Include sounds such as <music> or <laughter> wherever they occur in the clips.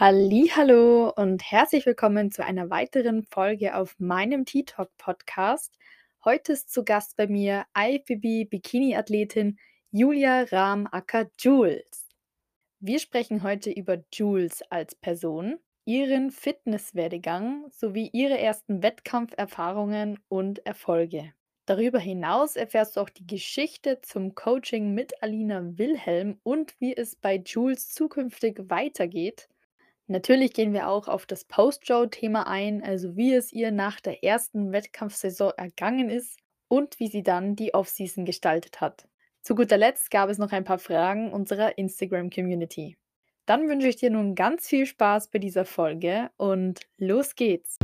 Hallo und herzlich willkommen zu einer weiteren Folge auf meinem T-Talk Podcast. Heute ist zu Gast bei mir IFBB Bikini Athletin Julia Rahm Acker Jules. Wir sprechen heute über Jules als Person, ihren Fitnesswerdegang sowie ihre ersten Wettkampferfahrungen und Erfolge. Darüber hinaus erfährst du auch die Geschichte zum Coaching mit Alina Wilhelm und wie es bei Jules zukünftig weitergeht. Natürlich gehen wir auch auf das Post-Show-Thema ein, also wie es ihr nach der ersten Wettkampfsaison ergangen ist und wie sie dann die Offseason gestaltet hat. Zu guter Letzt gab es noch ein paar Fragen unserer Instagram-Community. Dann wünsche ich dir nun ganz viel Spaß bei dieser Folge und los geht's!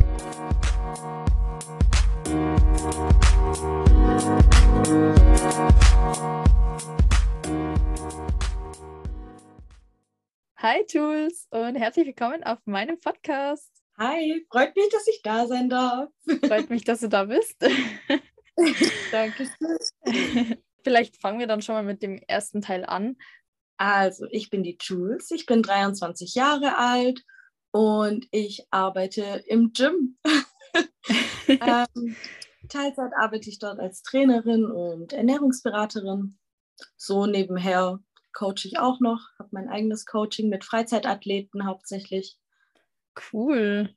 Hi Jules und herzlich willkommen auf meinem Podcast. Hi, freut mich, dass ich da sein darf. Freut mich, dass du da bist. <laughs> Danke. <laughs> Vielleicht fangen wir dann schon mal mit dem ersten Teil an. Also, ich bin die Jules, ich bin 23 Jahre alt und ich arbeite im Gym. <laughs> ähm, Teilzeit arbeite ich dort als Trainerin und Ernährungsberaterin. So nebenher coache ich auch noch, habe mein eigenes Coaching mit Freizeitathleten hauptsächlich. Cool.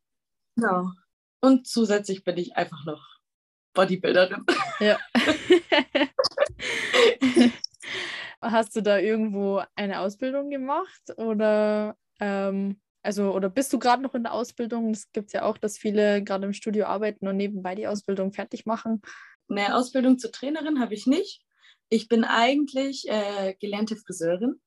Genau. Und zusätzlich bin ich einfach noch Bodybuilderin. Ja. <laughs> <laughs> Hast du da irgendwo eine Ausbildung gemacht oder ähm, also oder bist du gerade noch in der Ausbildung? Es gibt ja auch, dass viele gerade im Studio arbeiten und nebenbei die Ausbildung fertig machen. Eine Ausbildung zur Trainerin habe ich nicht. Ich bin eigentlich äh, gelernte Friseurin.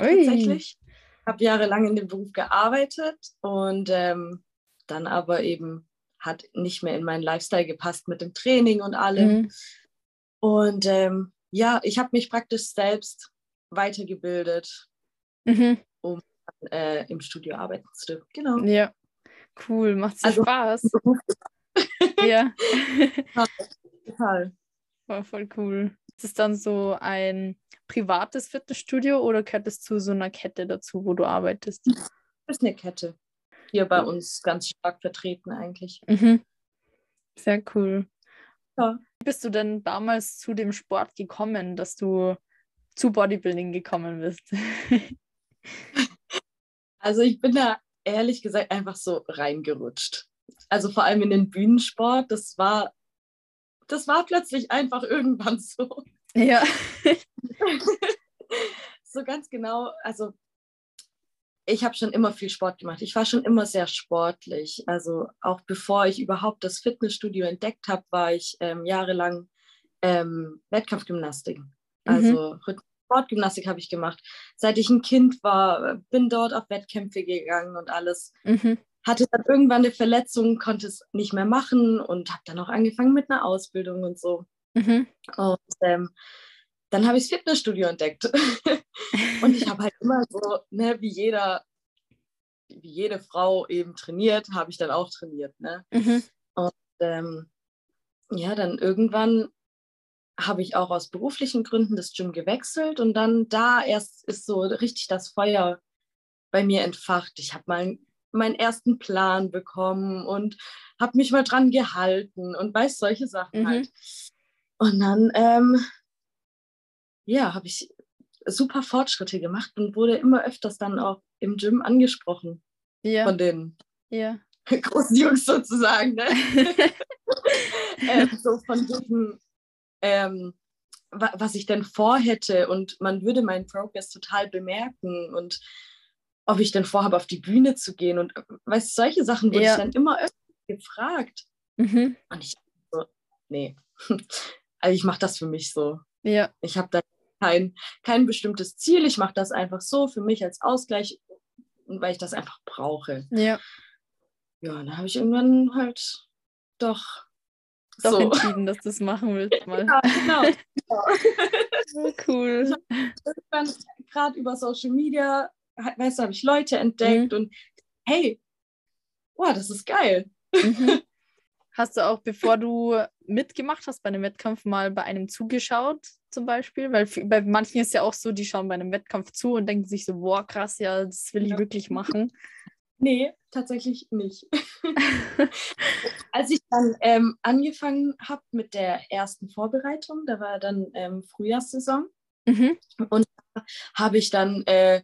Ui. Tatsächlich. Habe jahrelang in dem Beruf gearbeitet und ähm, dann aber eben hat nicht mehr in meinen Lifestyle gepasst mit dem Training und allem. Mhm. Und ähm, ja, ich habe mich praktisch selbst weitergebildet, mhm. um äh, im Studio arbeiten zu dürfen. Genau. Ja, cool. Macht also, Spaß. <laughs> ja. Total. War voll cool. Ist es dann so ein privates Fitnessstudio oder gehört es zu so einer Kette dazu, wo du arbeitest? Das ist eine Kette. Hier bei uns ganz stark vertreten eigentlich. Mhm. Sehr cool. Ja. Wie bist du denn damals zu dem Sport gekommen, dass du zu Bodybuilding gekommen bist? <laughs> also ich bin da ehrlich gesagt einfach so reingerutscht. Also vor allem in den Bühnensport, das war das war plötzlich einfach irgendwann <laughs> so. Ja. <laughs> so ganz genau, also ich habe schon immer viel Sport gemacht. Ich war schon immer sehr sportlich. Also auch bevor ich überhaupt das Fitnessstudio entdeckt habe, war ich ähm, jahrelang ähm, Wettkampfgymnastik. Mhm. Also mhm. Sportgymnastik habe ich gemacht. Seit ich ein Kind war, bin dort auf Wettkämpfe gegangen und alles. Mhm hatte dann irgendwann eine Verletzung, konnte es nicht mehr machen und habe dann auch angefangen mit einer Ausbildung und so. Mhm. Und ähm, dann habe ich das Fitnessstudio entdeckt. <laughs> und ich habe halt immer so, ne, wie jeder, wie jede Frau eben trainiert, habe ich dann auch trainiert. Ne? Mhm. Und ähm, ja, dann irgendwann habe ich auch aus beruflichen Gründen das Gym gewechselt und dann da erst ist so richtig das Feuer bei mir entfacht. Ich habe mal meinen ersten Plan bekommen und habe mich mal dran gehalten und weiß solche Sachen mhm. halt. Und dann, ähm, ja, habe ich super Fortschritte gemacht und wurde immer öfters dann auch im Gym angesprochen. Ja. Von den ja. <laughs> großen Jungs sozusagen. Ne? <laughs> <laughs> ähm, so von diesem, ähm, was ich denn vorhätte und man würde meinen Progress total bemerken und ob ich denn vorhabe, auf die Bühne zu gehen. Und weißt solche Sachen wurde ja. ich dann immer öfter gefragt. Mhm. Und ich so, nee, <laughs> also ich mache das für mich so. Ja. Ich habe da kein, kein bestimmtes Ziel. Ich mache das einfach so für mich als Ausgleich, weil ich das einfach brauche. Ja. Ja, dann habe ich irgendwann halt doch doch so. entschieden, dass du es machen willst <laughs> mal. <laughs> Ja, genau. genau. cool. Gerade über Social Media weißt du, habe ich Leute entdeckt mhm. und hey, wow, das ist geil. Mhm. <laughs> Hast du auch, bevor du mitgemacht hast bei einem Wettkampf, mal bei einem zugeschaut, zum Beispiel? Weil bei manchen ist ja auch so, die schauen bei einem Wettkampf zu und denken sich so, boah, krass, ja, das will ich ja. wirklich machen. <laughs> Nee, tatsächlich nicht. <laughs> Als ich dann ähm, angefangen habe mit der ersten Vorbereitung, da war dann ähm, Frühjahrssaison mhm. und habe ich dann, äh,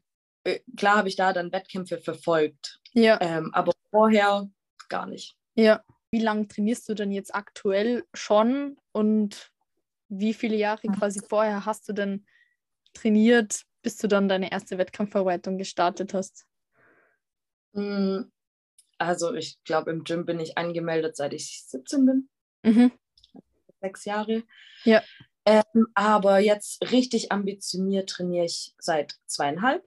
klar habe ich da dann Wettkämpfe verfolgt, ja. Ähm, aber vorher gar nicht. Ja. Wie lange trainierst du denn jetzt aktuell schon und wie viele Jahre quasi vorher hast du denn trainiert, bis du dann deine erste Wettkampfvorbereitung gestartet hast? Hm, also ich glaube, im Gym bin ich angemeldet, seit ich 17 bin. Mhm. Sechs Jahre. Ja. Ähm, aber jetzt richtig ambitioniert trainiere ich seit zweieinhalb.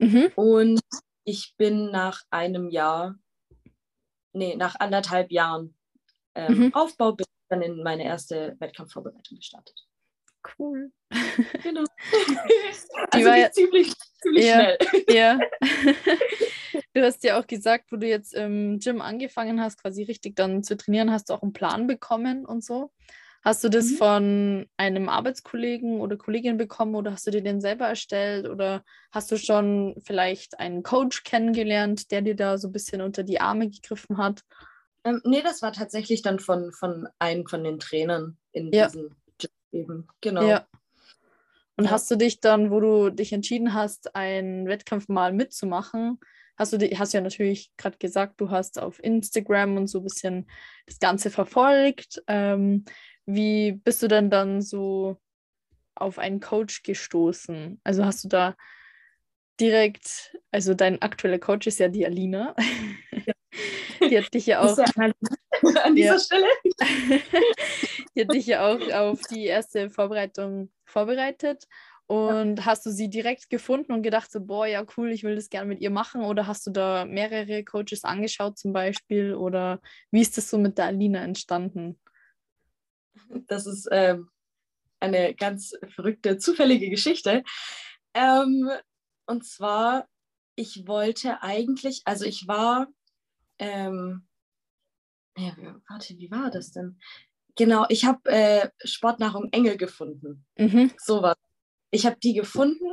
Mhm. Und ich bin nach einem Jahr, nee, nach anderthalb Jahren ähm, mhm. Aufbau bin ich dann in meine erste Wettkampfvorbereitung gestartet. Cool. Genau. <laughs> also war ja, ziemlich, ziemlich ja, schnell. <laughs> Ja. <laughs> Du hast ja auch gesagt, wo du jetzt im Gym angefangen hast, quasi richtig dann zu trainieren, hast du auch einen Plan bekommen und so. Hast du das mhm. von einem Arbeitskollegen oder Kollegin bekommen oder hast du dir den selber erstellt oder hast du schon vielleicht einen Coach kennengelernt, der dir da so ein bisschen unter die Arme gegriffen hat? Ähm, nee, das war tatsächlich dann von, von einem von den Trainern in ja. diesem Gym eben. Genau. Ja. Und ja. hast du dich dann, wo du dich entschieden hast, einen Wettkampf mal mitzumachen, hast du die, hast ja natürlich gerade gesagt, du hast auf Instagram und so ein bisschen das Ganze verfolgt. Ähm, wie bist du denn dann so auf einen Coach gestoßen? Also hast du da direkt, also dein aktueller Coach ist ja die Alina. Ja. <laughs> Die hat dich ja auch <laughs> an dieser ja. Stelle. <laughs> die hat dich ja auch auf die erste Vorbereitung vorbereitet. Und ja. hast du sie direkt gefunden und gedacht, so, boah, ja, cool, ich will das gerne mit ihr machen? Oder hast du da mehrere Coaches angeschaut zum Beispiel? Oder wie ist das so mit der Alina entstanden? Das ist ähm, eine ganz verrückte, zufällige Geschichte. Ähm, und zwar, ich wollte eigentlich, also ich war, ähm, ja, warte, wie war das denn? Genau, ich habe äh, Sportnahrung Engel gefunden. Mhm. Sowas ich habe die gefunden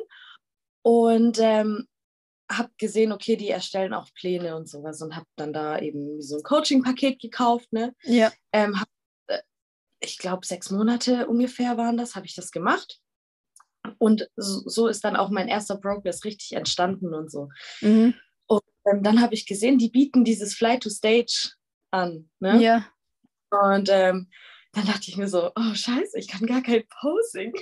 und ähm, habe gesehen, okay, die erstellen auch Pläne und sowas und habe dann da eben so ein Coaching-Paket gekauft. Ne? Ja. Ähm, hab, äh, ich glaube, sechs Monate ungefähr waren das, habe ich das gemacht. Und so, so, ist dann auch mein erster Progress richtig entstanden und so. Mhm. Und ähm, dann habe ich gesehen, die bieten dieses Fly to Stage an. Ne? Ja. Und ähm, dann dachte ich mir so, oh scheiße, ich kann gar kein Posing.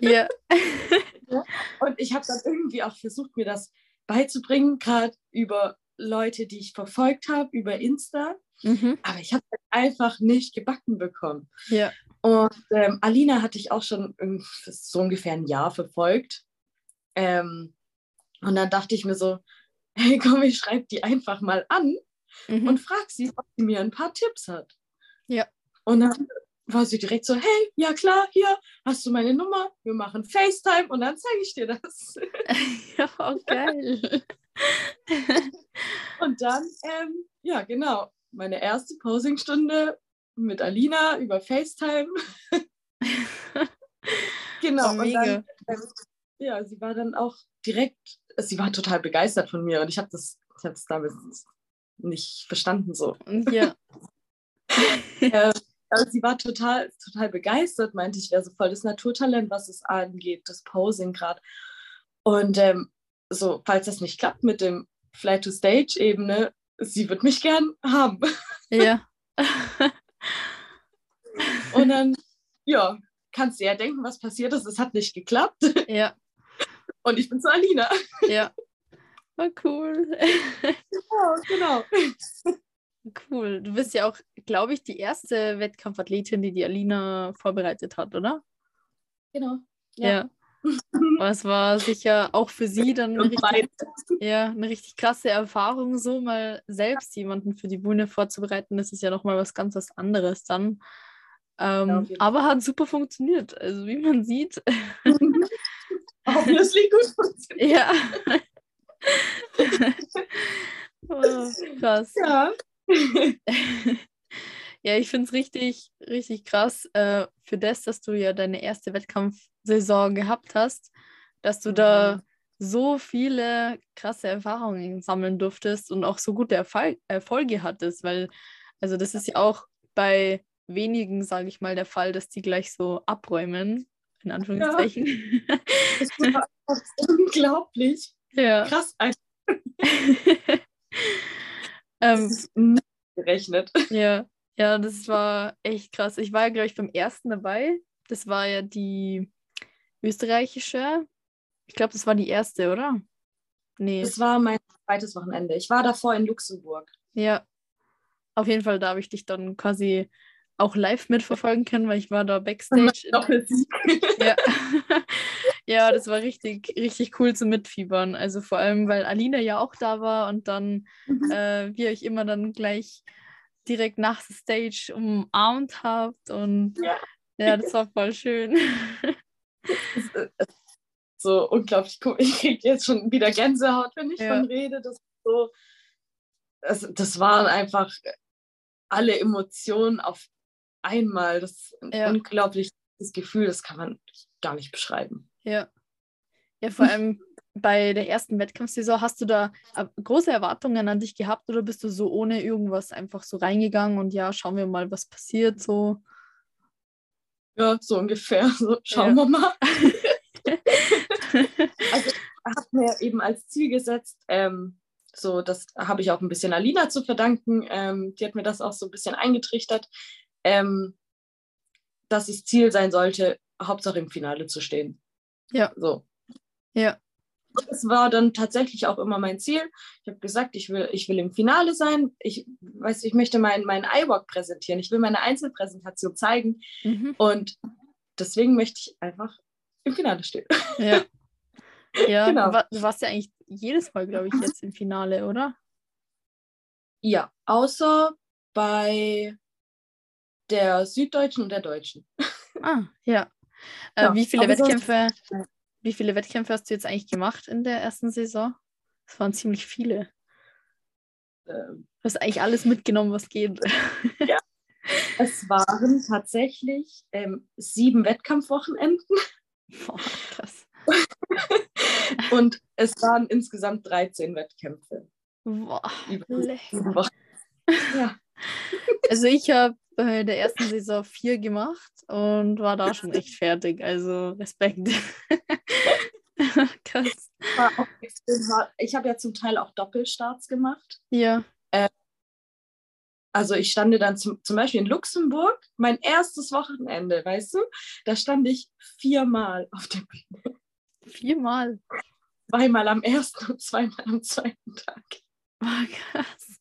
Ja. <laughs> ja. Und ich habe dann irgendwie auch versucht, mir das beizubringen, gerade über Leute, die ich verfolgt habe, über Insta. Mhm. Aber ich habe einfach nicht gebacken bekommen. Ja. Und ähm, Alina hatte ich auch schon so ungefähr ein Jahr verfolgt. Ähm, und dann dachte ich mir so, <laughs> hey komm, ich schreibe die einfach mal an mhm. und frage sie, ob sie mir ein paar Tipps hat. Ja. Und dann war sie direkt so, hey, ja klar, hier hast du meine Nummer, wir machen FaceTime und dann zeige ich dir das. <laughs> ja, oh, geil. <laughs> und dann, ähm, ja genau, meine erste Posingstunde mit Alina über FaceTime. <laughs> genau, oh, und dann, ähm, ja, sie war dann auch direkt, sie war total begeistert von mir und ich habe das, ich habe es damals nicht verstanden so. Ja. <laughs> also sie war total, total begeistert, meinte ich wäre so voll das Naturtalent, was es angeht, das Posing gerade. Und ähm, so, falls das nicht klappt mit dem Fly to Stage-Ebene, sie wird mich gern haben. Ja. <laughs> Und dann, ja, kannst du ja denken, was passiert ist. Es hat nicht geklappt. Ja. Und ich bin zu Alina. Ja. War cool. Genau, genau. Cool. Du bist ja auch, glaube ich, die erste Wettkampfathletin, die die Alina vorbereitet hat, oder? Genau. Ja. ja. <laughs> Es war sicher auch für sie dann eine richtig, ja, eine richtig krasse Erfahrung, so mal selbst jemanden für die Bühne vorzubereiten. Das ist ja nochmal was ganz was anderes dann. Ähm, ja, aber hat super funktioniert. Also wie man sieht. <laughs> Obviously gut funktioniert. Ja. <laughs> oh, krass. Ja. ja, ich finde es richtig, richtig krass äh, für das, dass du ja deine erste Wettkampfsaison gehabt hast, dass du mhm. da so viele krasse Erfahrungen sammeln durftest und auch so gute Erfol Erfolge hattest, weil, also das ist ja auch bei wenigen, sage ich mal, der Fall, dass die gleich so abräumen, in Anführungszeichen. Ja. Das war <laughs> unglaublich. Ja. Krass einfach. <laughs> ähm, nicht gerechnet. Ja, ja, das war echt krass. Ich war ja, glaube ich, beim ersten dabei. Das war ja die österreichische. Ich glaube, das war die erste, oder? Nee. Das war mein zweites Wochenende. Ich war davor in Luxemburg. Ja. Auf jeden Fall, da habe ich dich dann quasi auch live mitverfolgen können, weil ich war da backstage. <laughs> ja. <laughs> ja, das war richtig, richtig cool zum Mitfiebern. Also vor allem, weil Alina ja auch da war und dann mhm. äh, wir euch immer dann gleich direkt nach der Stage umarmt habt und ja, ja das war voll schön. <laughs> so unglaublich cool. Ich kriege jetzt schon wieder Gänsehaut, wenn ich ja. von rede. Das, so, das, das waren einfach alle Emotionen auf einmal. Das ist ein ja. unglaubliches Gefühl, das kann man gar nicht beschreiben. Ja. Ja, vor allem bei der ersten Wettkampfsaison, hast du da äh, große Erwartungen an dich gehabt oder bist du so ohne irgendwas einfach so reingegangen und ja, schauen wir mal, was passiert so? Ja, so ungefähr. <laughs> So, schauen ja. wir mal. <laughs> also ich habe mir eben als Ziel gesetzt, ähm, so das habe ich auch ein bisschen Alina zu verdanken. Ähm, die hat mir das auch so ein bisschen eingetrichtert, ähm, dass es Ziel sein sollte, Hauptsache im Finale zu stehen. Ja. So. Ja. Das war dann tatsächlich auch immer mein Ziel. Ich habe gesagt, ich will, ich will im Finale sein. Ich weiß, ich möchte meinen mein iWalk präsentieren. Ich will meine Einzelpräsentation zeigen. Mhm. Und deswegen möchte ich einfach im Finale stehen. Ja. <laughs> Ja, genau. du warst ja eigentlich jedes Mal, glaube ich, jetzt im Finale, oder? Ja, außer bei der Süddeutschen und der Deutschen. Ah, ja. Äh, ja wie viele Wettkämpfe wie viele Wettkämpfe hast du jetzt eigentlich gemacht in der ersten Saison? Es waren ziemlich viele. Ähm, du hast eigentlich alles mitgenommen, was geht. Ja. <laughs> Es waren tatsächlich ähm, sieben Wettkampfwochenenden. Boah, krass. <laughs> Und es waren insgesamt 13 Wettkämpfe. Boah, lecker. Ja. Also ich habe bei der ersten Saison vier gemacht und war da schon echt fertig. Also Respekt. <laughs> Krass. Ich habe ja zum Teil auch Doppelstarts gemacht. Ja. Äh, also ich stand dann zum, zum Beispiel in Luxemburg, mein erstes Wochenende, weißt du, da stand ich viermal auf der Bühne. Viermal? Zweimal am ersten und zweimal am zweiten Tag. Oh, krass.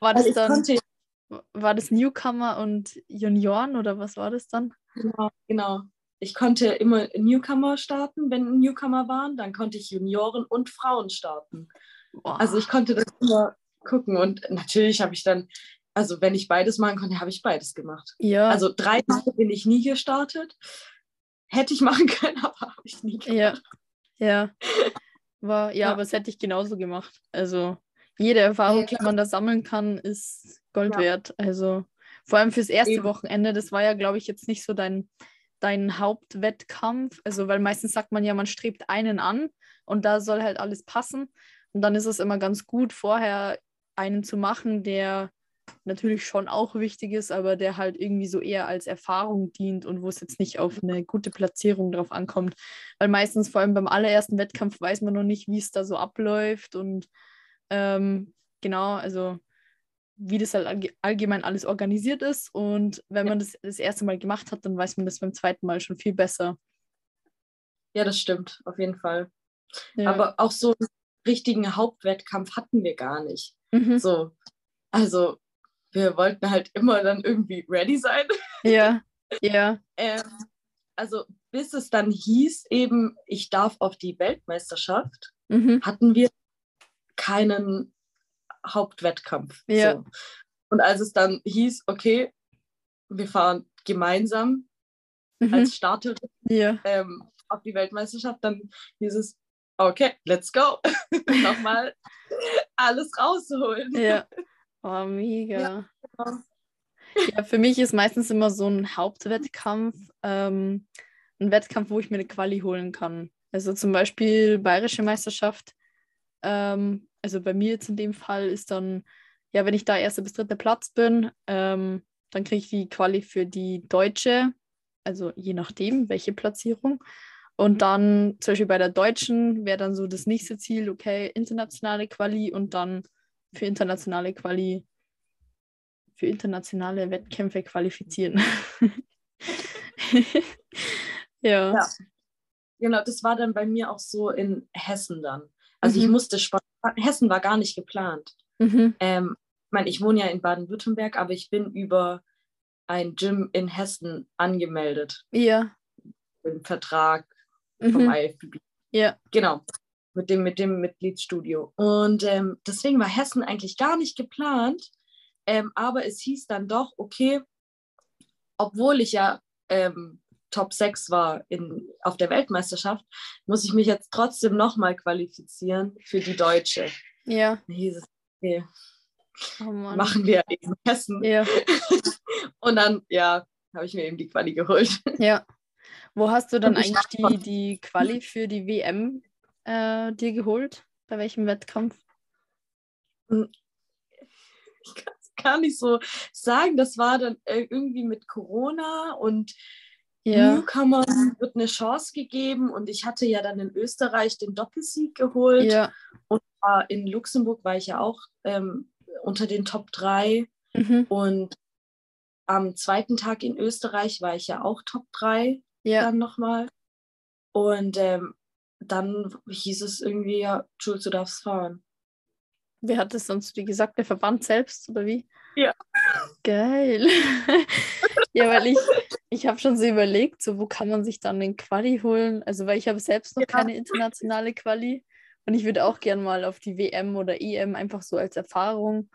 War das dann... Konnte, war das Newcomer und Junioren oder was war das dann? Genau, genau. Ich konnte immer Newcomer starten, wenn Newcomer waren, dann konnte ich Junioren und Frauen starten. Boah. Also ich konnte das immer gucken und natürlich habe ich dann, also wenn ich beides machen konnte, habe ich beides gemacht. Ja. Also drei Tage bin ich nie gestartet. Hätte ich machen <laughs> können, aber habe ich nie gemacht. Ja, ja. <laughs> War, ja, ja, aber das hätte ich genauso gemacht. Also jede Erfahrung, die man da sammeln kann, ist Gold ja. wert. Also vor allem fürs erste Eben. Wochenende, das war ja, glaube ich, jetzt nicht so dein, dein Hauptwettkampf. Also, weil meistens sagt man ja, man strebt einen an und da soll halt alles passen. Und dann ist es immer ganz gut, vorher einen zu machen, der natürlich schon auch wichtig ist, aber der halt irgendwie so eher als Erfahrung dient und wo es jetzt nicht auf eine gute Platzierung drauf ankommt. Weil meistens, vor allem beim allerersten Wettkampf, weiß man noch nicht, wie es da so abläuft und ähm, genau, also wie das halt allgemein alles organisiert ist. Und wenn man das das erste Mal gemacht hat, dann weiß man das beim zweiten Mal schon viel besser. Ja, das stimmt, auf jeden Fall. Ja. Aber auch so einen richtigen Hauptwettkampf hatten wir gar nicht. Mhm. So, also wir wollten halt immer dann irgendwie ready sein. <laughs> Ja, ja. ähm, also bis es dann hieß, eben, ich darf auf die Weltmeisterschaft, mhm. hatten wir keinen Hauptwettkampf. Ja. So. Und als es dann hieß, okay, wir fahren gemeinsam mhm. als Starterin ja. ähm, auf die Weltmeisterschaft, dann hieß es, okay, let's go. <laughs> Nochmal alles rausholen. Ja. Oh, mega. Ja, ja, für mich ist meistens immer so ein Hauptwettkampf, ähm, ein Wettkampf, wo ich mir eine Quali holen kann. Also zum Beispiel Bayerische Meisterschaft. Ähm, also bei mir jetzt in dem Fall ist dann, ja, wenn ich da erster bis dritter Platz bin, ähm, dann kriege ich die Quali für die Deutsche, also je nachdem, welche Platzierung. Und dann zum Beispiel bei der Deutschen wäre dann so das nächste Ziel, okay, internationale Quali und dann für internationale Quali, für internationale Wettkämpfe qualifizieren. <laughs> ja. ja. Genau, das war dann bei mir auch so in Hessen dann. Also mhm. ich musste spontan, Hessen war gar nicht geplant. Mhm. Ähm, ich meine, ich wohne ja in Baden-Württemberg, aber ich bin über ein Gym in Hessen angemeldet. Ja. Im Vertrag vom mhm. IFBB. Ja. Genau. Mit dem, mit dem Mitgliedsstudio. Und ähm, deswegen war Hessen eigentlich gar nicht geplant. Ähm, aber es hieß dann doch, okay, obwohl ich ja ähm, Top 6 war in, auf der Weltmeisterschaft, muss ich mich jetzt trotzdem nochmal qualifizieren für die Deutsche. Ja. Da hieß es, okay, oh machen wir in Hessen. Ja. <laughs> Und dann, ja, habe ich mir eben die Quali geholt. Ja. Wo hast du dann eigentlich die, die Quali für die WM äh, dir geholt? Bei welchem Wettkampf? Hm. Ich kann es gar nicht so sagen. Das war dann äh, irgendwie mit Corona und ja. Newcomern wird eine Chance gegeben und ich hatte ja dann in Österreich den Doppelsieg geholt ja. und in Luxemburg war ich ja auch ähm, unter den Top 3 mhm. und am zweiten Tag in Österreich war ich ja auch Top 3 ja. dann nochmal. Und ähm, dann hieß es irgendwie, ja, Jules, du darfst fahren. Wer hat das sonst wie gesagt? Der Verband selbst oder wie? Ja. Geil. <laughs> ja, weil ich, ich habe schon so überlegt, so wo kann man sich dann den Quali holen? Also, weil ich habe selbst noch ja. keine internationale Quali und ich würde auch gern mal auf die WM oder EM einfach so als Erfahrung.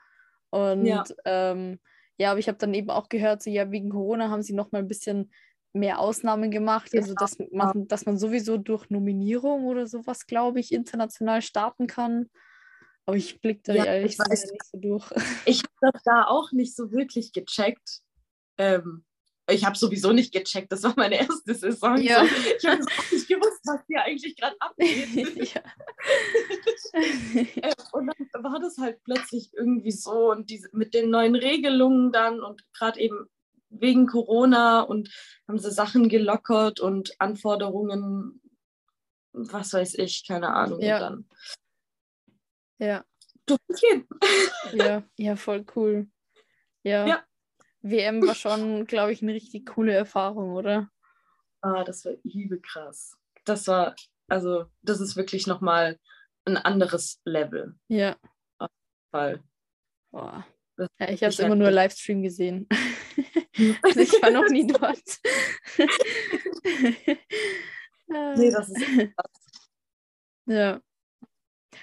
Und ja, ähm, ja aber ich habe dann eben auch gehört, so ja, wegen Corona haben sie noch mal ein bisschen mehr Ausnahmen gemacht. Ja. Also, dass man, dass man sowieso durch Nominierung oder sowas, glaube ich, international starten kann. Aber ich blicke da ja, ehrlich gesagt nicht so durch. Ich habe das da auch nicht so wirklich gecheckt. Ähm, ich habe sowieso nicht gecheckt, das war meine erste Saison. Ja. So. Ich habe nicht gewusst, was hier eigentlich gerade abgeht. <laughs> ja. <laughs> Äh, und dann war das halt plötzlich irgendwie so und diese, mit den neuen Regelungen dann und gerade eben wegen Corona und haben sie Sachen gelockert und Anforderungen, was weiß ich, keine Ahnung. Ja. Dann ja. Ja, <laughs> ja, voll cool. Ja. ja. WM war schon, glaube ich, eine richtig coole Erfahrung, oder? Ah, das war übel krass. Das war, also, das ist wirklich nochmal ein anderes Level. Ja. Auf jeden Fall. Boah. Ja, ich habe es immer nur Livestream gesehen. also <laughs> ich war noch nie dort. nee, das ist krass. <laughs> Ja.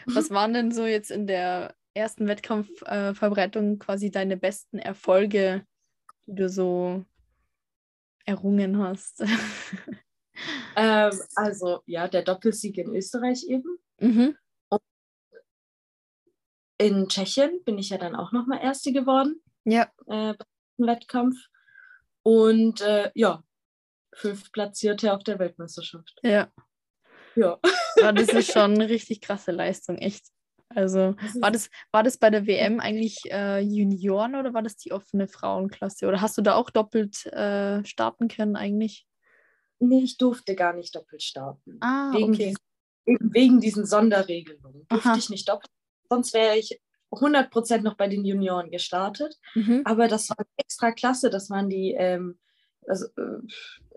Was waren denn so jetzt in der ersten Wettkampfvorbereitung äh, quasi deine besten Erfolge, die du so errungen hast? <laughs> ähm, also ja, der Doppelsieg in Österreich eben. Mhm. in Tschechien bin ich ja dann auch nochmal Erste geworden. Ja. Äh, beim Wettkampf. Und äh, ja, fünf Platzierte auf der Weltmeisterschaft. Ja. Ja. Aber das ist <laughs> schon eine richtig krasse Leistung, echt. Also war das, war das bei der WM eigentlich äh, Junioren oder war das die offene Frauenklasse? Oder hast du da auch doppelt äh, starten können eigentlich? Nee, ich durfte gar nicht doppelt starten. Ah, wegen, okay. diesen, wegen diesen Sonderregelungen durfte Aha. ich nicht doppelt. Sonst wäre ich 100% noch bei den Junioren gestartet. Mhm. Aber das war extra klasse. Das waren die ähm, also, äh,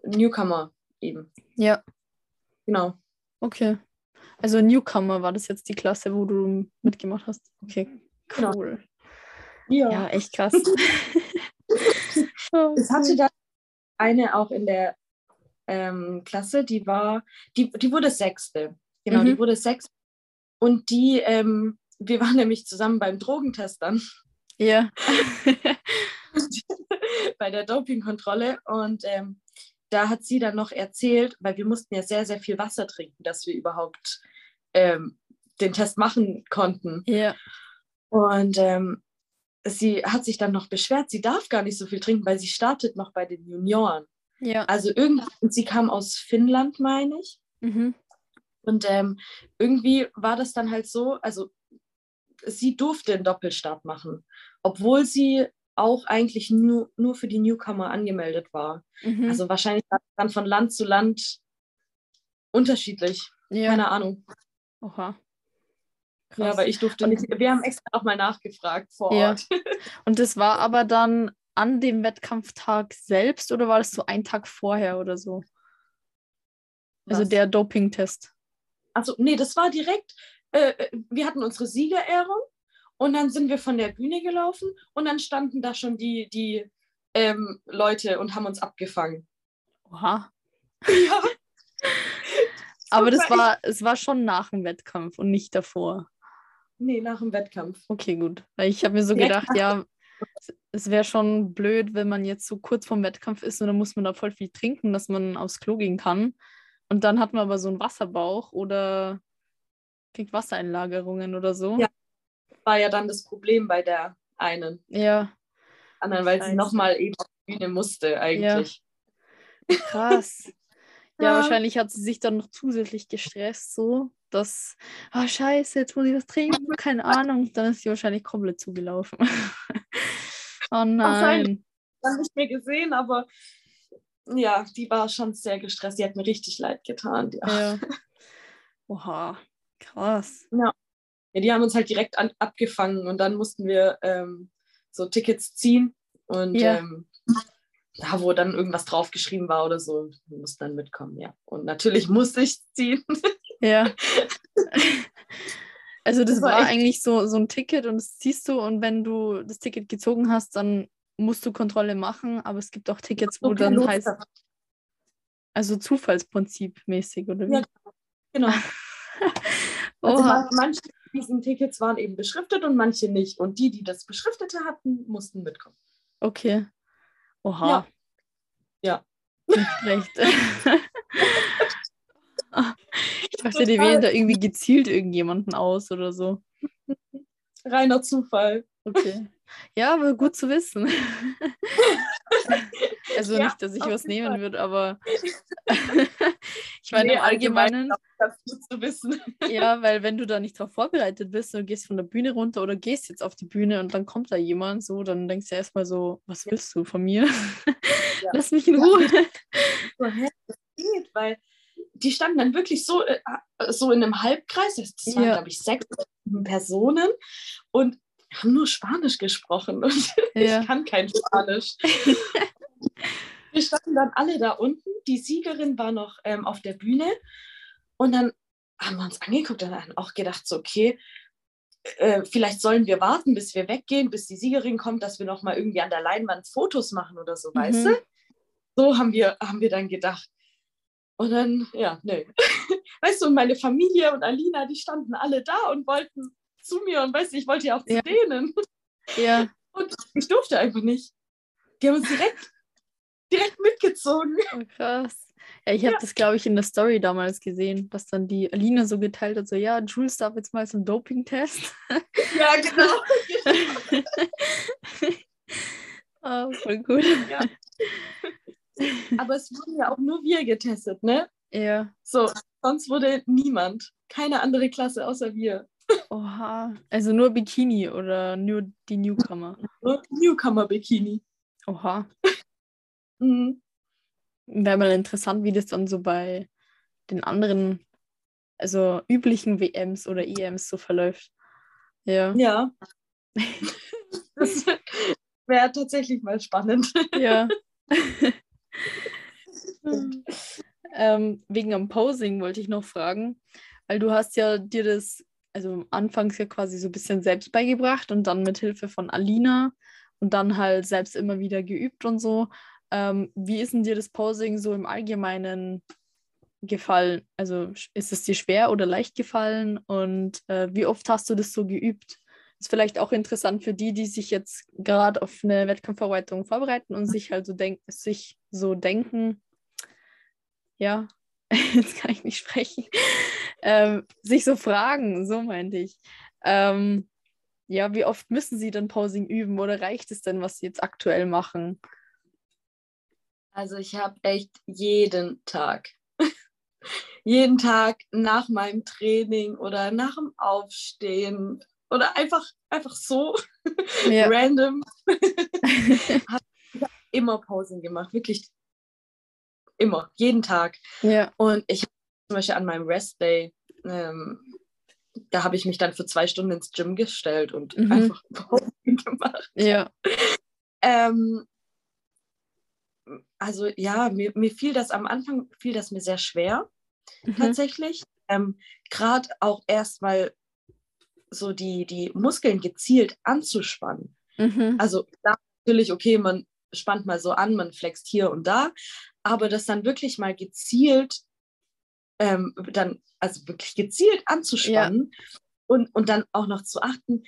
Newcomer eben. Ja. Genau. Okay. Also Newcomer war das jetzt die Klasse, wo du mitgemacht hast. Okay, genau. cool. Ja, ja echt krass. <laughs> es hatte da eine auch in der ähm, Klasse, die war, die, die wurde Sechste. Genau, mhm. die wurde Sechste. Und die, ähm, wir waren nämlich zusammen beim Drogentestern. Ja. <laughs> bei der Dopingkontrolle. Und ähm, da hat sie dann noch erzählt, weil wir mussten ja sehr, sehr viel Wasser trinken, dass wir überhaupt ähm, den Test machen konnten. Ja. Und ähm, sie hat sich dann noch beschwert, sie darf gar nicht so viel trinken, weil sie startet noch bei den Junioren. Ja. Also irgendwann, sie kam aus Finnland, meine ich. Mhm. Und ähm, irgendwie war das dann halt so, also sie durfte einen Doppelstart machen, obwohl sie auch eigentlich nur, nur für die Newcomer angemeldet war. Mhm. Also wahrscheinlich dann von Land zu Land unterschiedlich. Ja. Keine Ahnung. Oha. Krass. Ja, aber ich durfte nicht. Wir haben extra nochmal nachgefragt vor Ort. Ja. <laughs> Und das war aber dann an dem Wettkampftag selbst oder war das so ein Tag vorher oder so? Also Was? Der Dopingtest. Also nee, das war direkt. Äh, äh, wir hatten unsere Siegerehrung und dann sind wir von der Bühne gelaufen und dann standen da schon die, die ähm, Leute und haben uns abgefangen. Oha. <laughs> Ja. <laughs> Aber das war, es war schon nach dem Wettkampf und nicht davor. Nee, nach dem Wettkampf. Okay, gut. Weil ich habe mir so gedacht, ja, es wäre schon blöd, wenn man jetzt so kurz vorm Wettkampf ist und dann muss man da voll viel trinken, dass man aufs Klo gehen kann. Und dann hat man aber so einen Wasserbauch oder kriegt Wassereinlagerungen oder so. Ja, war ja dann das Problem bei der einen. Ja. Anderen, weil sie nochmal eben auf die Bühne musste eigentlich. Ja. Krass. <laughs> ja, wahrscheinlich hat sie sich dann noch zusätzlich gestresst, so, dass, ah, oh, scheiße, jetzt muss ich was trinken, keine Ahnung. Dann ist sie wahrscheinlich komplett zugelaufen. <laughs> oh nein. Ich habe nicht mehr gesehen, aber ja, die war schon sehr gestresst. Die hat mir richtig leid getan. Ja. <laughs> Oha, krass. Ja. Ja, die haben uns halt direkt an, abgefangen und dann mussten wir ähm, so Tickets ziehen und ja. ähm, ja, wo dann irgendwas draufgeschrieben war oder so, wir mussten dann mitkommen, ja. Und natürlich musste ich ziehen. <laughs> Ja. <laughs> Also das, das war, war eigentlich so, so ein Ticket und das ziehst du und wenn du das Ticket gezogen hast, dann musst du Kontrolle machen, aber es gibt auch Tickets, wo dann heißt, also Zufallsprinzip mäßig, oder wie? Ja, genau. <laughs> also manche diesen Tickets waren eben beschriftet und manche nicht. Und die, die das Beschriftete hatten, mussten mitkommen. Okay. Oha. Ja. ja. Nicht recht. <laughs> ich dachte, die wählen da irgendwie gezielt irgendjemanden aus oder so. Reiner Zufall. Okay. Ja, aber gut zu wissen. <laughs> also ja, nicht, dass ich was nehmen Fall. würde, aber <laughs> <laughs> ich meine nee, im Allgemeinen. Das gut zu wissen. <laughs> ja, weil wenn du da nicht drauf vorbereitet bist und gehst von der Bühne runter oder gehst jetzt auf die Bühne und dann kommt da jemand so, dann denkst du erstmal so, was willst du von mir? Ja. Lass mich in Ruhe. Das geht, weil die standen dann wirklich so, äh, so in einem Halbkreis, das waren, glaube ich, sechs Personen und haben nur Spanisch gesprochen und ja. ich kann kein Spanisch. Wir standen dann alle da unten. Die Siegerin war noch ähm, auf der Bühne und dann haben wir uns angeguckt und haben auch gedacht, so, okay, äh, vielleicht sollen wir warten, bis wir weggehen, bis die Siegerin kommt, dass wir noch mal irgendwie an der Leinwand Fotos machen oder so, mhm. weißt du? So haben wir, haben wir dann gedacht. Und dann, ja, nö. <laughs> weißt du, und meine Familie und Alina, die standen alle da und wollten zu mir und weißt du, ich wollte ja auch zu ja. denen. Ja. <laughs> Und ich durfte einfach nicht. Die haben uns direkt, direkt mitgezogen. Oh, krass. Ja, ich habe ja. das, glaube ich, in der Story damals gesehen, dass dann die Alina so geteilt hat, so, ja, Jules darf jetzt mal zum Doping-Test. Ja, genau. <laughs> oh, voll gut. Ja. Aber es wurden ja auch nur wir getestet, ne? Ja. So, sonst wurde niemand. Keine andere Klasse außer wir. Oha. Also nur Bikini oder nur die Newcomer? Nur Newcomer-Bikini. Oha. Mhm. Wäre mal interessant, wie das dann so bei den anderen, also üblichen WMs oder EMs so verläuft. Ja. Ja. <laughs> das wäre tatsächlich mal spannend. Ja. <laughs> ähm, wegen am Posing wollte ich noch fragen, weil du hast ja dir das also anfangs ja quasi so ein bisschen selbst beigebracht und dann mit Hilfe von Alina und dann halt selbst immer wieder geübt und so. Ähm, wie ist denn dir das Posing so im Allgemeinen gefallen? Also ist es dir schwer oder leicht gefallen und äh, wie oft hast du das so geübt? Ist vielleicht auch interessant für die, die sich jetzt gerade auf eine Wettkampfverarbeitung vorbereiten und sich halt so, denk sich so denken, ja, <laughs> jetzt kann ich nicht sprechen, ähm, sich so fragen, so meinte ich. Ähm, ja, wie oft müssen sie dann Posing üben oder reicht es denn, was sie jetzt aktuell machen? Also ich habe echt jeden Tag <laughs> jeden Tag nach meinem Training oder nach dem Aufstehen oder einfach, einfach so <laughs> ja. random <laughs> habe immer Pausen gemacht, wirklich immer, jeden Tag. Ja. Und ich habe zum Beispiel an meinem Rest Day, ähm, da habe ich mich dann für zwei Stunden ins Gym gestellt und mhm. einfach Pausen gemacht. Ja. Ähm, also ja, mir, mir fiel das am Anfang, fiel das mir sehr schwer, mhm. tatsächlich. Ähm, Gerade auch erst mal so die, die Muskeln gezielt anzuspannen. Mhm. Also natürlich, okay, man spannt mal so an, man flext hier und da, aber das dann wirklich mal gezielt, ähm, dann, also wirklich gezielt anzuspannen ja. und, und dann auch noch zu achten,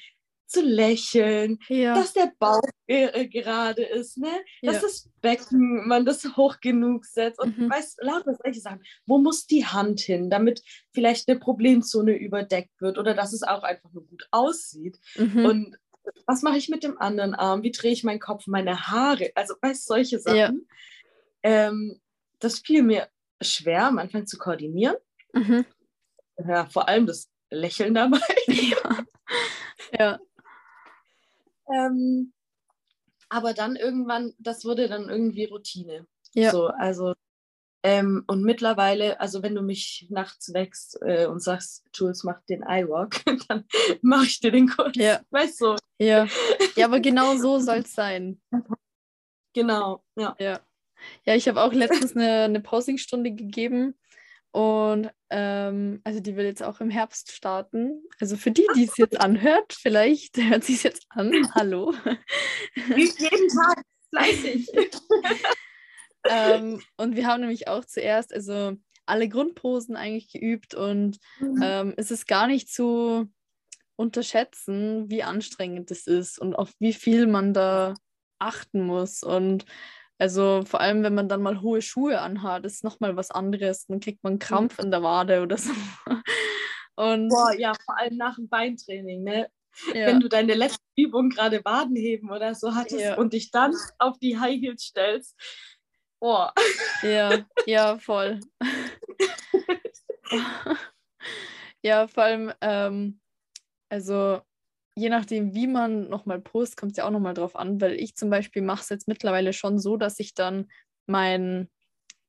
zu lächeln, ja. dass der Bauch gerade ist, ne? dass ja. das Becken, man das hoch genug setzt und mhm. weißt, lauter solche Sachen. Wo muss die Hand hin, damit vielleicht eine Problemzone überdeckt wird oder dass es auch einfach nur gut aussieht. Mhm. Und was mache ich mit dem anderen Arm? Wie drehe ich meinen Kopf, meine Haare? Also, weißt solche Sachen. Ja. Ähm, das fiel mir schwer, am Anfang zu koordinieren. Mhm. Ja, vor allem das Lächeln dabei. Ja. ja. Ähm, aber dann irgendwann, das wurde dann irgendwie Routine. Ja. So, also, ähm, und mittlerweile, also wenn du mich nachts wächst äh, und sagst, Jules, mach den iWalk, <laughs> dann mache ich dir den Kurs. Ja. Weißt du? Ja. <laughs> Ja, aber genau so soll es sein. Genau, ja. Ja, ja ich habe auch letztens eine, eine Posingstunde gegeben und ähm, also die will jetzt auch im Herbst starten. Also für die, die es jetzt anhört, vielleicht <laughs> hört sie es jetzt an. <laughs> Hallo. Wie jeden Tag fleißig. <laughs> ähm, und wir haben nämlich auch zuerst also alle Grundposen eigentlich geübt und mhm. ähm, es ist gar nicht zu unterschätzen, wie anstrengend es ist und auf wie viel man da achten muss. Und also vor allem, wenn man dann mal hohe Schuhe anhat, ist nochmal was anderes. Dann kriegt man Krampf in der Wade oder so. <laughs> Und Boah, ja, vor allem nach dem Beintraining, ne? Ja. Wenn du deine letzte Übung gerade Wadenheben oder so hattest ja. und dich dann auf die High Heels stellst. Boah. Ja, ja, voll. <laughs> <laughs> ja, vor allem, ähm, also je nachdem, wie man nochmal postet, kommt es ja auch nochmal drauf an, weil ich zum Beispiel mache es jetzt mittlerweile schon so, dass ich dann mein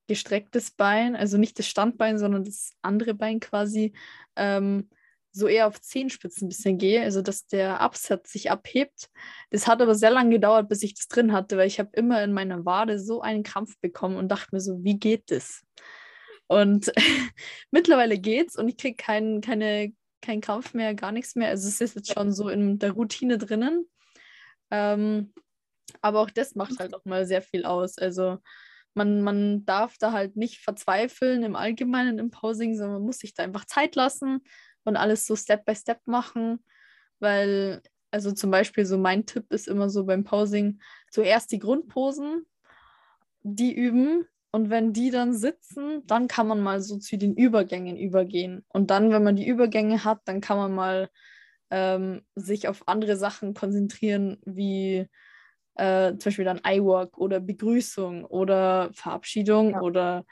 gestrecktes Bein, also nicht das Standbein, sondern das andere Bein quasi, ähm, so eher auf Zehenspitzen ein bisschen gehe, also dass der Absatz sich abhebt. Das hat aber sehr lange gedauert, bis ich das drin hatte, weil ich habe immer in meiner Wade so einen Krampf bekommen und dachte mir so, wie geht das? Und <laughs> mittlerweile geht's und ich kriege kein, keine kein Krampf mehr, gar nichts mehr. Also es ist jetzt schon so in der Routine drinnen. Ähm, aber auch das macht halt auch mal sehr viel aus. Also man, man darf da halt nicht verzweifeln im Allgemeinen im Posing, sondern man muss sich da einfach Zeit lassen und alles so Step by Step machen. Weil, also zum Beispiel so mein Tipp ist immer so beim Posing, zuerst die Grundposen, die üben und wenn die dann sitzen, dann kann man mal so zu den Übergängen übergehen. Und dann, wenn man die Übergänge hat, dann kann man mal ähm, sich auf andere Sachen konzentrieren, wie äh, zum Beispiel dann iWalk oder Begrüßung oder Verabschiedung ja. oder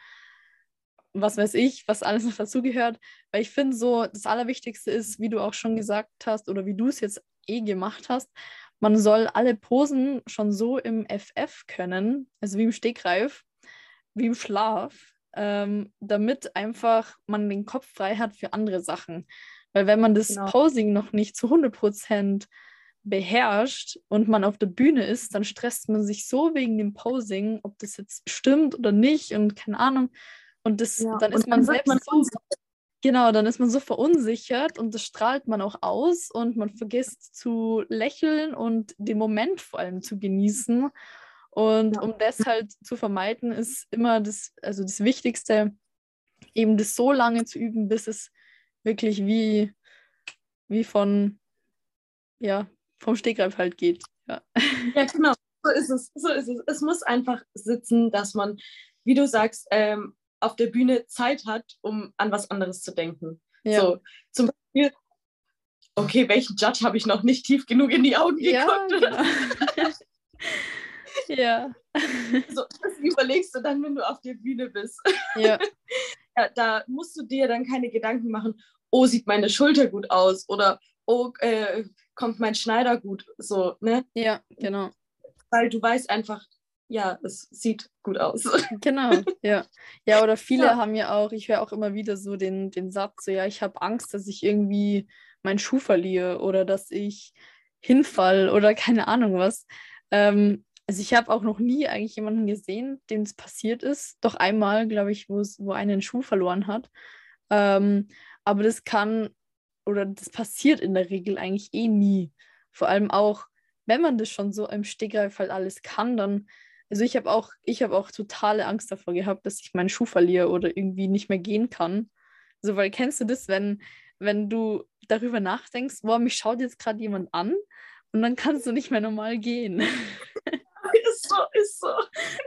was weiß ich, was alles noch dazugehört. Weil ich finde so, das Allerwichtigste ist, wie du auch schon gesagt hast oder wie du es jetzt eh gemacht hast, man soll alle Posen schon so im FF können, also wie im Stegreif, wie im Schlaf, ähm, damit einfach man den Kopf frei hat für andere Sachen. Weil wenn man das genau. Posing noch nicht zu 100% beherrscht und man auf der Bühne ist, dann stresst man sich so wegen dem Posing, ob das jetzt stimmt oder nicht und keine Ahnung. Und das, ja, dann ist man selbst man so, genau, dann ist man so verunsichert und das strahlt man auch aus und man vergisst zu lächeln und den Moment vor allem zu genießen. Und ja. um das halt zu vermeiden, ist immer das, also das Wichtigste, eben das so lange zu üben, bis es wirklich wie, wie von, ja, vom Stegreif halt geht. Ja. ja, genau. So ist es. So ist es. Es muss einfach sitzen, dass man, wie du sagst, ähm, auf der Bühne Zeit hat, um an was anderes zu denken. Ja. So, zum Beispiel, okay, welchen Judge habe ich noch nicht tief genug in die Augen geguckt? Ja, genau. <laughs> Ja. So, das überlegst du dann, wenn du auf der Bühne bist. Ja. <laughs> da, da musst du dir dann keine Gedanken machen, oh, sieht meine Schulter gut aus oder oh, äh, kommt mein Schneider gut, so, ne? Ja, genau. Weil du weißt einfach, ja, es sieht gut aus. <laughs> Genau, ja. Ja, oder viele ja. haben ja auch, ich höre auch immer wieder so den, den Satz, so ja, ich habe Angst, dass ich irgendwie meinen Schuh verliere oder dass ich hinfall oder keine Ahnung was. Ähm, also ich habe auch noch nie eigentlich jemanden gesehen, dem es passiert ist. Doch einmal, glaube ich, wo einen Schuh verloren hat. Ähm, aber das kann oder das passiert in der Regel eigentlich eh nie. Vor allem auch, wenn man das schon so im Stegreif halt alles kann, dann, also ich habe auch, ich habe auch totale Angst davor gehabt, dass ich meinen Schuh verliere oder irgendwie nicht mehr gehen kann. So, weil kennst du das, wenn, wenn du darüber nachdenkst, boah, mich schaut jetzt gerade jemand an und dann kannst du nicht mehr normal gehen. <laughs> <laughs> Ist so, ist so.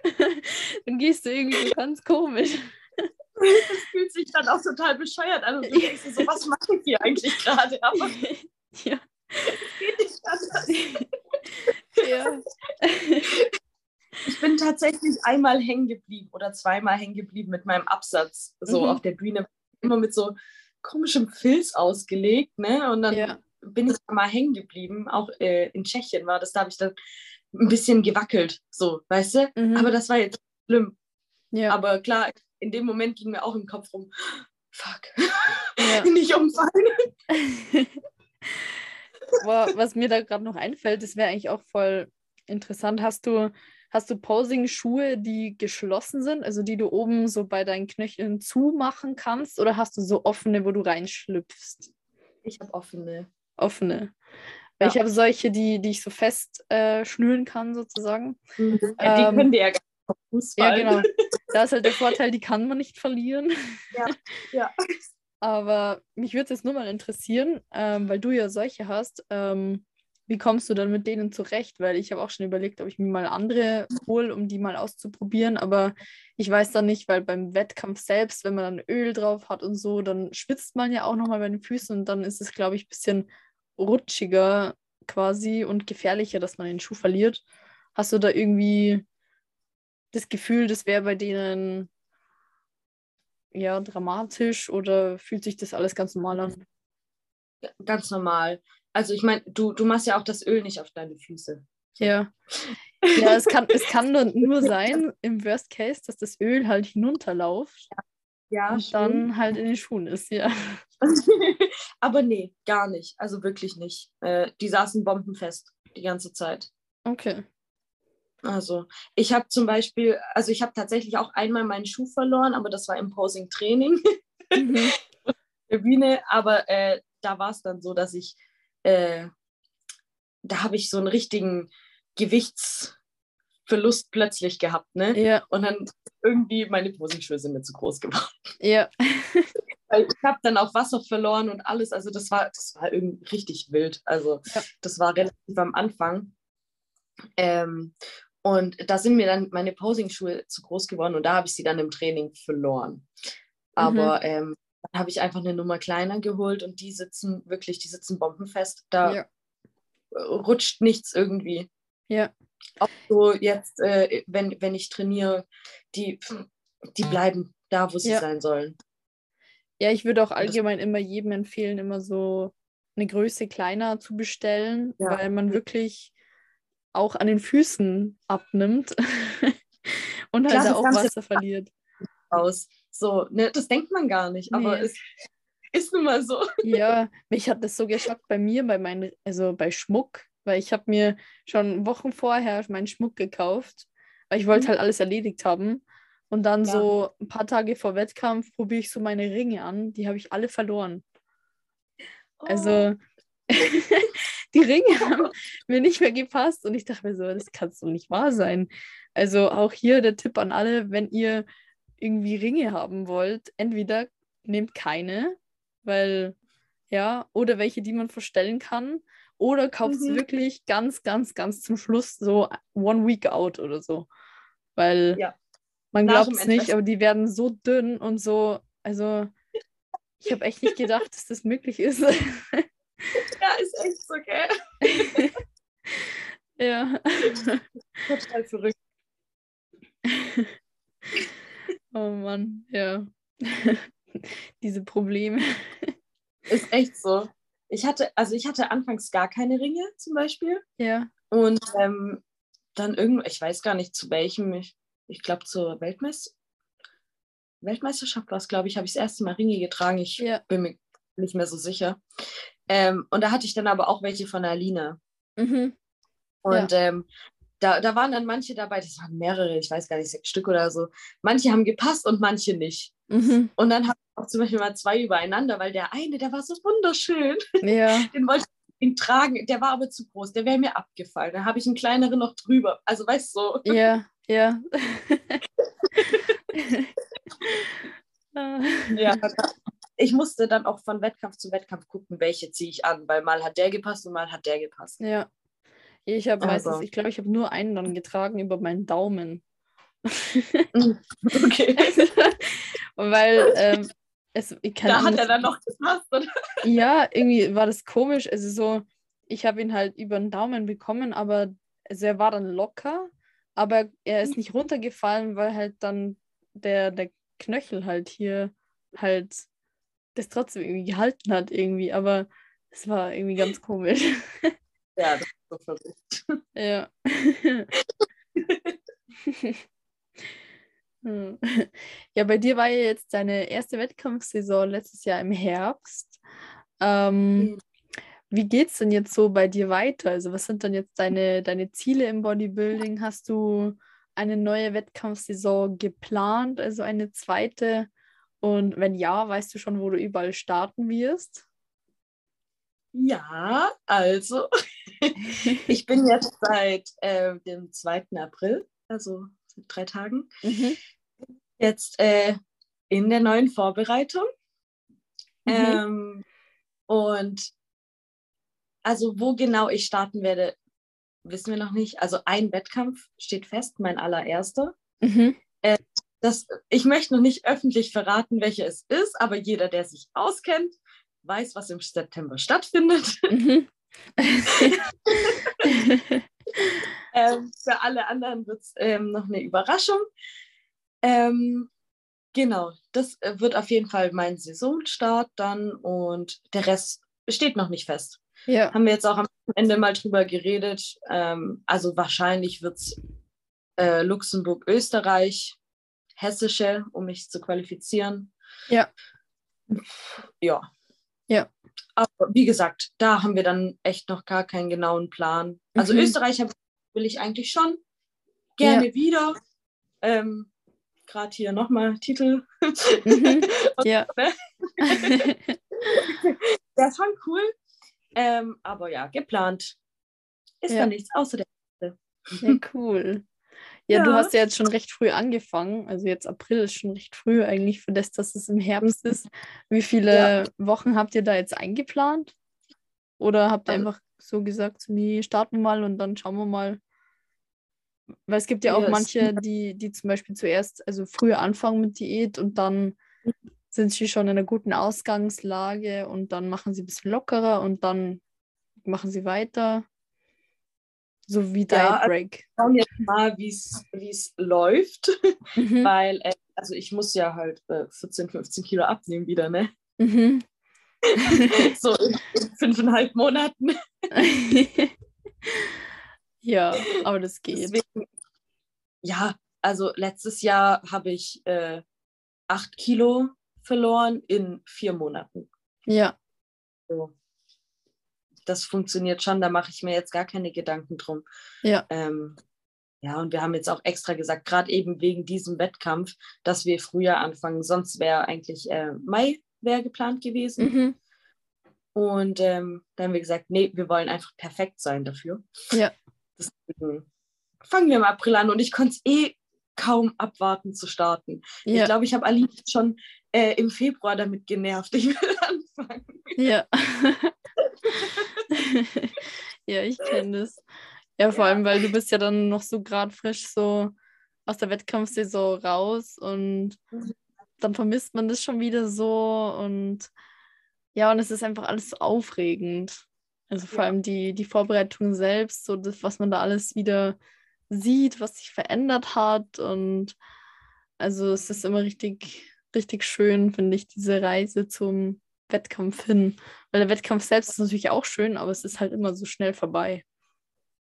<laughs> dann gehst du irgendwie so ganz komisch. <laughs> Das fühlt sich dann auch total bescheuert an und du denkst so, was mache ich hier eigentlich gerade? Aber ja. geht nicht anders. Ja. Ich bin tatsächlich einmal hängen geblieben oder zweimal hängen geblieben mit meinem Absatz, so mhm. auf der Bühne, immer mit so komischem Filz ausgelegt, ne? Und dann ja. bin ich mal hängen geblieben, auch äh, in Tschechien war das, da habe ich dann ein bisschen gewackelt, so, weißt du? Mhm. Aber das war jetzt schlimm. Ja. Aber klar, in dem Moment ging mir auch im Kopf rum, <gasps> fuck, ja. <laughs> nicht umfallen. <laughs> Boah, was mir da gerade noch einfällt, das wäre eigentlich auch voll interessant. Hast du, hast du Posing-Schuhe, die geschlossen sind, also die du oben so bei deinen Knöcheln zumachen kannst, oder hast du so offene, wo du reinschlüpfst? Ich habe offene. Offene. Ja. Ich habe solche, die, die ich so fest äh, schnüren kann, sozusagen. Mhm. Ja, die ähm, können dir ja Fußball. Ja, genau. <laughs> Da ist halt der Vorteil, die kann man nicht verlieren. Ja, ja. <laughs> Aber mich würde es jetzt nur mal interessieren, ähm, weil du ja solche hast, ähm, wie kommst du dann mit denen zurecht? Weil ich habe auch schon überlegt, ob ich mir mal andere hole, um die mal auszuprobieren. Aber ich weiß dann nicht, weil beim Wettkampf selbst, wenn man dann Öl drauf hat und so, dann schwitzt man ja auch nochmal bei den Füßen und dann ist es, glaube ich, ein bisschen rutschiger quasi und gefährlicher, dass man den Schuh verliert. Hast du da irgendwie das Gefühl, das wäre bei denen ja dramatisch oder fühlt sich das alles ganz normal an? Ganz normal. Also ich meine, du, du machst ja auch das Öl nicht auf deine Füße. Ja. Ja, es kann, es kann nur sein, im Worst Case, dass das Öl halt hinunterläuft. Ja. Ja, und dann halt in den Schuhen ist, ja. <laughs> Aber nee, gar nicht. Also wirklich nicht. Äh, die saßen bombenfest die ganze Zeit. Okay. Also ich habe zum Beispiel, also ich habe tatsächlich auch einmal meinen Schuh verloren, aber das war im Posing-Training <laughs> mhm. der Bühne. Aber äh, da war es dann so, dass ich, äh, da habe ich so einen richtigen Gewichtsverlust plötzlich gehabt, ne? Ja. Und dann irgendwie meine Posingschuhe sind mir zu groß geworden. Ja. <laughs> ich habe dann auch Wasser verloren und alles. Also das war, das war irgendwie richtig wild. Also ja. das war relativ am Anfang. Ähm, und da sind mir dann meine Posing-Schuhe zu groß geworden und da habe ich sie dann im Training verloren. Aber mhm. ähm, dann habe ich einfach eine Nummer kleiner geholt und die sitzen wirklich, die sitzen bombenfest. Da ja. rutscht nichts irgendwie. Ja. Auch so jetzt, äh, wenn, wenn ich trainiere, die, die bleiben da, wo sie ja. sein sollen. Ja, ich würde auch allgemein immer jedem empfehlen, immer so eine Größe kleiner zu bestellen, ja. weil man wirklich auch an den Füßen abnimmt <laughs> und halt Klar, auch Wasser verliert. Aus. So, ne, das denkt man gar nicht, aber nee. es ist nun mal so. <laughs> Ja, mich hat das so geschockt bei mir, bei meinen, also bei Schmuck, weil ich habe mir schon Wochen vorher meinen Schmuck gekauft, weil ich wollte mhm. halt alles erledigt haben. Und dann ja. so ein paar Tage vor Wettkampf probiere ich so meine Ringe an, die habe ich alle verloren. Also oh. Also <laughs> die Ringe haben mir nicht mehr gepasst und ich dachte mir so, das kann doch nicht wahr sein. Also auch hier der Tipp an alle, wenn ihr irgendwie Ringe haben wollt, entweder nehmt keine, weil ja, oder welche, die man verstellen kann, oder kauft es mhm. wirklich ganz, ganz, ganz zum Schluss so one week out oder so. Weil ja. Man glaubt es nicht, aber die werden so dünn und so, also ich habe echt nicht gedacht, dass das möglich ist. <laughs> <laughs> Ja, ist echt so, gell? <laughs> ja. Total verrückt. Oh Mann, ja. Diese Probleme. Ist echt so. Ich hatte, also ich hatte anfangs gar keine Ringe zum Beispiel. Ja. Und ähm, dann irgendwo, ich weiß gar nicht zu welchem, ich, ich glaube zur Weltmeister Weltmeisterschaft war es, glaube ich, habe ich das erste Mal Ringe getragen. Ich Ja. bin mir nicht mehr so sicher. Ähm, und da hatte ich dann aber auch welche von Alina. Mhm. Und ähm, da, da waren dann manche dabei, das waren mehrere, ich weiß gar nicht, sechs Stück oder so. Manche haben gepasst und manche nicht. Mhm. Und dann habe ich auch zum Beispiel mal zwei übereinander, weil der eine, der war so wunderschön. Ja. <laughs> Den wollte ich tragen. Der war aber zu groß, der wäre mir abgefallen. Da habe ich einen kleineren noch drüber. Also weißt du, so. Ja, ja. <laughs> Ja, ich musste dann auch von Wettkampf zu Wettkampf gucken, welche ziehe ich an, weil mal hat der gepasst und mal hat der gepasst. ja. Ich habe meistens, Also. ich glaube, ich habe nur einen dann getragen über meinen Daumen. Okay. <laughs> Weil ähm, es, ich keine Da hat er dann noch gepasst, oder? Ja, irgendwie war das komisch. Also so, ich habe ihn halt über den Daumen bekommen, aber also er war dann locker, aber er ist nicht runtergefallen, weil halt dann der, der Knöchel halt hier halt das trotzdem irgendwie gehalten hat irgendwie, aber es war irgendwie ganz komisch. <laughs> Ja, das ist so verrückt. <laughs> Ja. <laughs> Hm. Ja, bei dir war ja jetzt deine erste Wettkampfsaison letztes Jahr im Herbst. Ähm, Mhm. Wie geht's denn jetzt so bei dir weiter? Also, was sind denn jetzt deine, deine Ziele im Bodybuilding? Hast du eine neue Wettkampfsaison geplant, also eine zweite? Und wenn ja, weißt du schon, wo du überall starten wirst? Ja, also, <laughs> ich bin jetzt seit äh, dem 2. April, also seit drei Tagen, Mhm. jetzt äh, in der neuen Vorbereitung. Mhm. Ähm, und also, wo genau ich starten werde, wissen wir noch nicht. Also, ein Wettkampf steht fest, mein allererster. Mhm. Das, ich möchte noch nicht öffentlich verraten, welcher es ist, aber jeder, der sich auskennt, weiß, was im September stattfindet. Mhm. <laughs> ähm, für alle anderen wird es ähm, noch eine Überraschung. Ähm, genau, das äh, wird auf jeden Fall mein Saisonstart dann und der Rest steht noch nicht fest. Ja. Haben wir jetzt auch am Ende mal drüber geredet. Ähm, also wahrscheinlich wird es äh, Luxemburg, Österreich, Hessische, um mich zu qualifizieren. Ja. Ja. Ja. Aber wie gesagt, da haben wir dann echt noch gar keinen genauen Plan. Also Mhm. Österreich hab, will ich eigentlich schon gerne wieder. Ähm, Gerade hier nochmal Titel. Mhm. <laughs> Ja. <laughs> Das ist schon cool. Ähm, aber ja, geplant ist Ja. da nichts außer der. Ja, cool. Ja, du Ja. hast ja jetzt schon recht früh angefangen. Also jetzt April ist schon recht früh eigentlich für das, dass es im Herbst ist. Wie viele Wochen habt ihr da jetzt eingeplant? Oder habt ihr Ähm. einfach so gesagt, nee, starten wir mal und dann schauen wir mal? Weil es gibt ja auch Ja, es- manche, die, die zum Beispiel zuerst, also früher anfangen mit Diät und dann sind sie schon in einer guten Ausgangslage und dann machen sie ein bisschen lockerer und dann machen sie weiter. So wie Ja, Diet also- Break. Schauen jetzt mal, wie es läuft. Mhm. Weil, äh, also ich muss ja halt äh, 14, 15 Kilo abnehmen wieder, ne? Mhm. <laughs> so in, in fünfeinhalb Monaten. <laughs> ja, aber das geht. Deswegen, ja, also letztes Jahr habe ich äh, acht Kilo verloren in vier Monaten. Ja, So. Das funktioniert schon, da mache ich mir jetzt gar keine Gedanken drum. Ja. Ähm, ja, und wir haben jetzt auch extra gesagt, gerade eben wegen diesem Wettkampf, dass wir früher anfangen. Sonst wäre eigentlich äh, Mai wäre geplant gewesen. mhm. Und ähm, dann haben wir gesagt, nee, wir wollen einfach perfekt sein dafür. Ja. Deswegen fangen wir im April an und ich konnte es eh kaum abwarten zu starten. Ich ja, glaube, ich habe Ali schon äh, im Februar damit genervt. Ich will <laughs> anfangen. ja. <laughs> ja, ich kenne das. Ja, vor Ja. allem, weil du bist ja dann noch so gerade frisch so aus der Wettkampfsaison raus und dann vermisst man das schon wieder so und ja, und es ist einfach alles so aufregend. Also vor Ja. allem die, die Vorbereitung selbst, so das, was man da alles wieder sieht, was sich verändert hat und also es ist immer richtig richtig schön, finde ich, diese Reise zum Wettkampf hin. Weil der Wettkampf selbst ist natürlich auch schön, aber es ist halt immer so schnell vorbei.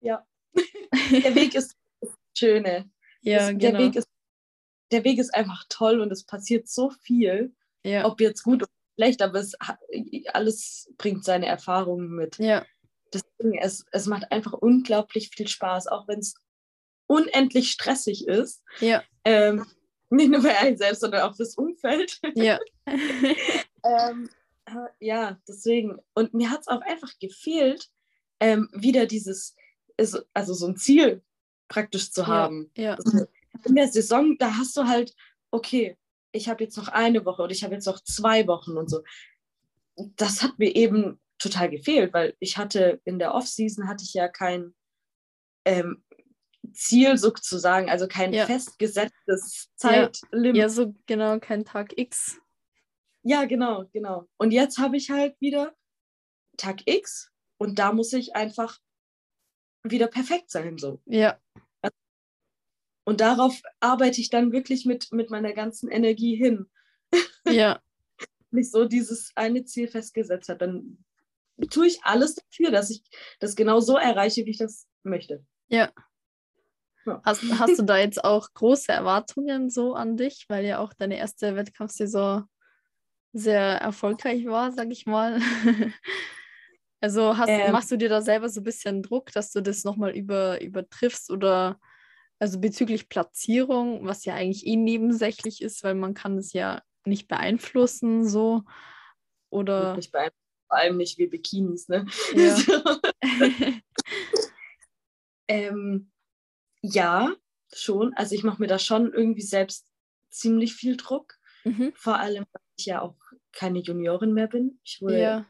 Ja. <laughs> der Weg ist das Schöne. Ja, das, genau. Der Weg, ist, der Weg ist einfach toll und es passiert so viel. ja. Ob jetzt gut oder schlecht, aber es, alles bringt seine Erfahrungen mit. ja, Deswegen, es, es macht einfach unglaublich viel Spaß, auch wenn es unendlich stressig ist. ja, Ähm, nicht nur für einen selbst, sondern auch fürs Umfeld. ja. <laughs> ähm, äh, ja, deswegen. Und mir hat es auch einfach gefehlt, ähm, wieder dieses, also so ein Ziel praktisch zu haben. ja, Also in der Saison, da hast du halt, okay, ich habe jetzt noch eine Woche oder ich habe jetzt noch zwei Wochen und so. Das hat mir eben total gefehlt, weil ich hatte in der Offseason hatte ich ja kein ähm, Ziel sozusagen, also kein Ja. festgesetztes Ja. Zeitlimit. ja, so genau, kein Tag X. Ja, genau, genau. Und jetzt habe ich halt wieder Tag X und da muss ich einfach wieder perfekt sein. So. Ja, Und darauf arbeite ich dann wirklich mit, mit meiner ganzen Energie hin. <laughs> ja, Wenn ich so dieses eine Ziel festgesetzt habe, dann tue ich alles dafür, dass ich das genau so erreiche, wie ich das möchte. ja. Ja. Hast, hast du da jetzt auch große Erwartungen so an dich, weil ja auch deine erste Wettkampfsaison sehr erfolgreich war, sag ich mal. <laughs> Also hast, Ähm. machst du dir da selber so ein bisschen Druck, dass du das nochmal über, übertriffst oder also bezüglich Platzierung, was ja eigentlich eh nebensächlich ist, weil man kann es ja nicht beeinflussen so oder Nicht bei, vor allem nicht wie Bikinis, ne? Ja. <laughs> <laughs> ähm, ja, schon. Also ich mache mir da schon irgendwie selbst ziemlich viel Druck. mhm. Vor allem, weil ich ja auch keine Juniorin mehr bin. Ich wurde ja,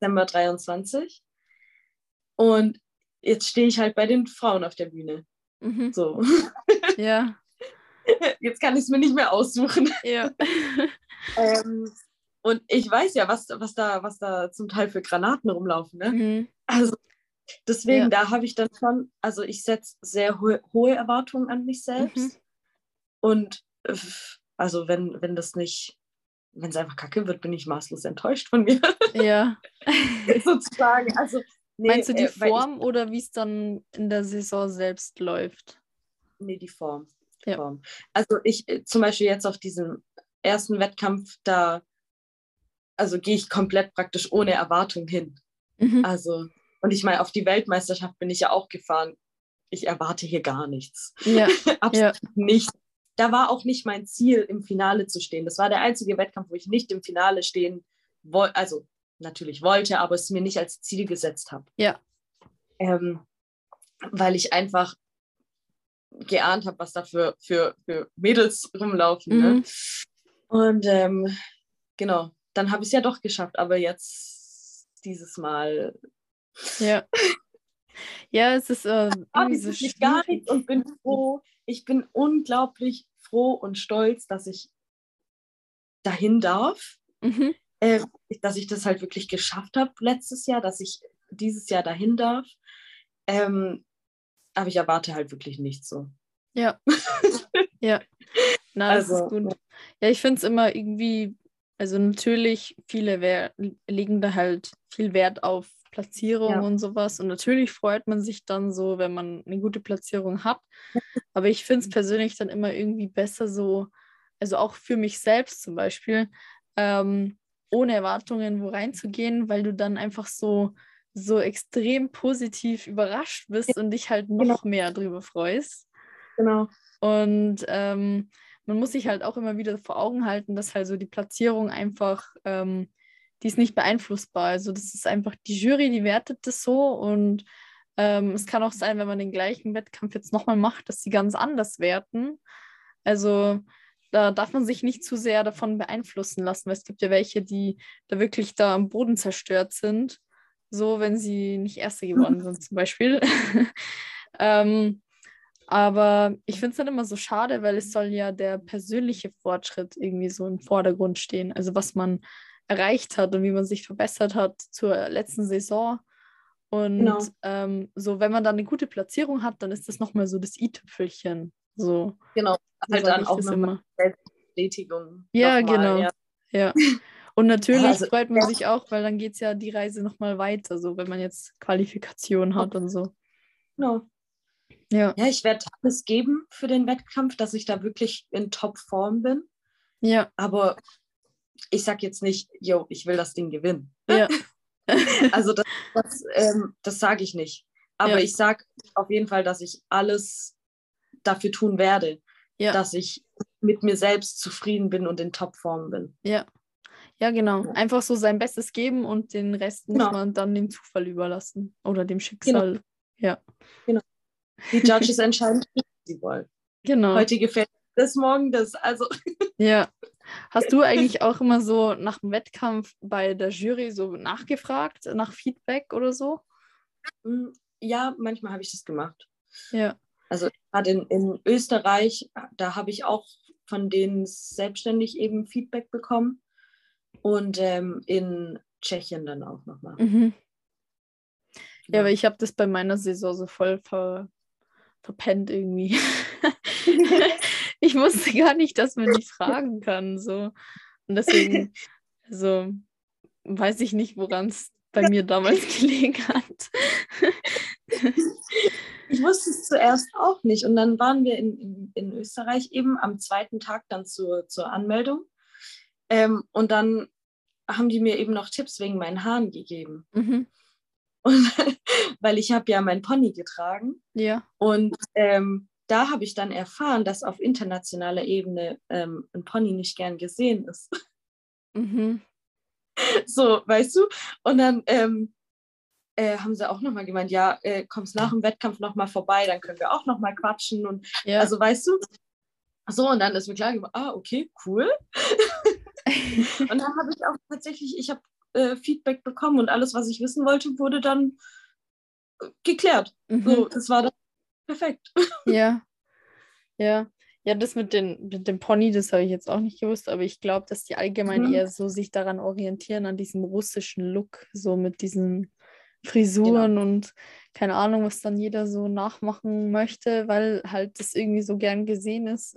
Dezember 23. Und jetzt stehe ich halt bei den Frauen auf der Bühne. mhm. So. <laughs> ja, <laughs> Jetzt kann ich es mir nicht mehr aussuchen. ja, <laughs> Ähm, und ich weiß ja, was, was, da, was da zum Teil für Granaten rumlaufen. Ne? mhm. Also deswegen, Ja. da habe ich dann schon, also ich setze sehr hohe, hohe Erwartungen an mich selbst. Mhm. Und äh, also wenn, wenn das nicht, wenn es einfach kacke wird, bin ich maßlos enttäuscht von mir, <laughs> ja. <laughs> sozusagen. Also, nee, Meinst du die äh, Form oder wie es dann in der Saison selbst läuft? Ich, nee, die Form. Die Ja. Form. Also ich äh, zum Beispiel jetzt auf diesem ersten Wettkampf, da also gehe ich komplett praktisch ohne Erwartung hin. Mhm. Also, und ich meine, auf die Weltmeisterschaft bin ich ja auch gefahren. Ich erwarte hier gar nichts. Ja, <laughs> Absolut nicht. Da war auch nicht mein Ziel, im Finale zu stehen. Das war der einzige Wettkampf, wo ich nicht im Finale stehen wollte. Also natürlich wollte, aber es mir nicht als Ziel gesetzt habe. Ja. Ähm, weil ich einfach geahnt habe, was da für, für, für Mädels rumlaufen. Ne? Mhm. Und ähm, genau, dann habe ich es ja doch geschafft. Aber jetzt dieses Mal ja. Ja, es ist <laughs> äh, irgendwie ich so wirklich gar schwierig. nichts und bin froh. Ich bin unglaublich froh und stolz, dass ich dahin darf, Mhm. äh, dass ich das halt wirklich geschafft habe letztes Jahr, dass ich dieses Jahr dahin darf. Ähm, aber ich erwarte halt wirklich nichts so. Ja. <laughs> ja. Na, das Also, ist gut. Ja, ich finde es immer irgendwie, also natürlich, viele wer legen da halt viel Wert auf Platzierung Ja. und sowas. Und natürlich freut man sich dann so, wenn man eine gute Platzierung hat. Aber ich finde es persönlich dann immer irgendwie besser so, also auch für mich selbst zum Beispiel, ähm, ohne Erwartungen wo reinzugehen, weil du dann einfach so, so extrem positiv überrascht bist und dich halt noch Genau. mehr drüber freust. Genau. Und ähm, man muss sich halt auch immer wieder vor Augen halten, dass halt so die Platzierung einfach, ähm, die ist nicht beeinflussbar. Also das ist einfach die Jury, die wertet das so und ähm, es kann auch sein, wenn man den gleichen Wettkampf jetzt nochmal macht, dass sie ganz anders werten. Also da darf man sich nicht zu sehr davon beeinflussen lassen, weil es gibt ja welche, die da wirklich da am Boden zerstört sind, so wenn sie nicht Erste geworden sind zum Beispiel. <laughs> ähm, aber ich finde es dann immer so schade, weil es soll ja der persönliche Fortschritt irgendwie so im Vordergrund stehen. Also was man erreicht hat und wie man sich verbessert hat zur letzten Saison. Und Genau. ähm, so, wenn man dann eine gute Platzierung hat, dann ist das nochmal so das i-Tüpfelchen. So, Genau. so Halt dann auch das noch immer. Bestätigung. Ja, nochmal, genau. Ja. Ja. Und natürlich Also, freut man ja. sich auch, weil dann geht es ja die Reise nochmal weiter, so wenn man jetzt Qualifikation hat und so. Genau. Ja, Ja, ich werde alles geben für den Wettkampf, dass ich da wirklich in Topform bin. ja, Aber ich sag jetzt nicht, yo, ich will das Ding gewinnen. ja. <laughs> Also das, das, ähm, das sage ich nicht. Aber Ja. ich sage auf jeden Fall, dass ich alles dafür tun werde, Ja. dass ich mit mir selbst zufrieden bin und in Topform bin. Ja. Ja, genau. Einfach so sein Bestes geben und den Rest muss Genau. man dann dem Zufall überlassen oder dem Schicksal. Ja, Die Judges <laughs> entscheiden, wie sie wollen. genau. Heute gefällt das, morgen das. Also Ja. Hast du eigentlich auch immer so nach dem Wettkampf bei der Jury so nachgefragt, nach Feedback oder so? mm, ja, manchmal habe ich das gemacht. Ja. Also gerade in, in Österreich, da habe ich auch von denen selbstständig eben Feedback bekommen. Und ähm, in Tschechien dann auch nochmal. Mhm. Ja, aber ich habe das bei meiner Saison so voll ver verpennt irgendwie. <laughs> <laughs> ich wusste gar nicht, dass man die fragen kann. So. Und deswegen, also weiß ich nicht, woran es bei mir damals <laughs> gelegen hat. Ich wusste es zuerst auch nicht. Und dann waren wir in, in, in Österreich eben am zweiten Tag dann zur, zur Anmeldung. Ähm, und dann haben die mir eben noch Tipps wegen meinen Haaren gegeben. mhm. Und, <laughs> weil ich habe ja mein Pony getragen. Ja. Und ähm, da habe ich dann erfahren, dass auf internationaler Ebene ähm, ein Pony nicht gern gesehen ist. <laughs> Mhm. so, weißt du? Und dann ähm, äh, haben sie auch nochmal gemeint, ja, äh, kommst nach dem Wettkampf nochmal vorbei, dann können wir auch nochmal quatschen. Und Ja. also, weißt du? So, und dann ist mir klar geworden, ah, okay, cool. <laughs> Und dann habe ich auch tatsächlich, ich habe äh, Feedback bekommen und alles, was ich wissen wollte, wurde dann äh, geklärt. mhm. So, das war dann perfekt. Ja. Ja. Ja, das mit, den, mit dem Pony, das habe ich jetzt auch nicht gewusst, aber ich glaube, dass die allgemein Mhm. eher so sich daran orientieren, an diesem russischen Look, so mit diesen Frisuren und keine Ahnung, was dann jeder so nachmachen möchte, weil halt das irgendwie so gern gesehen ist.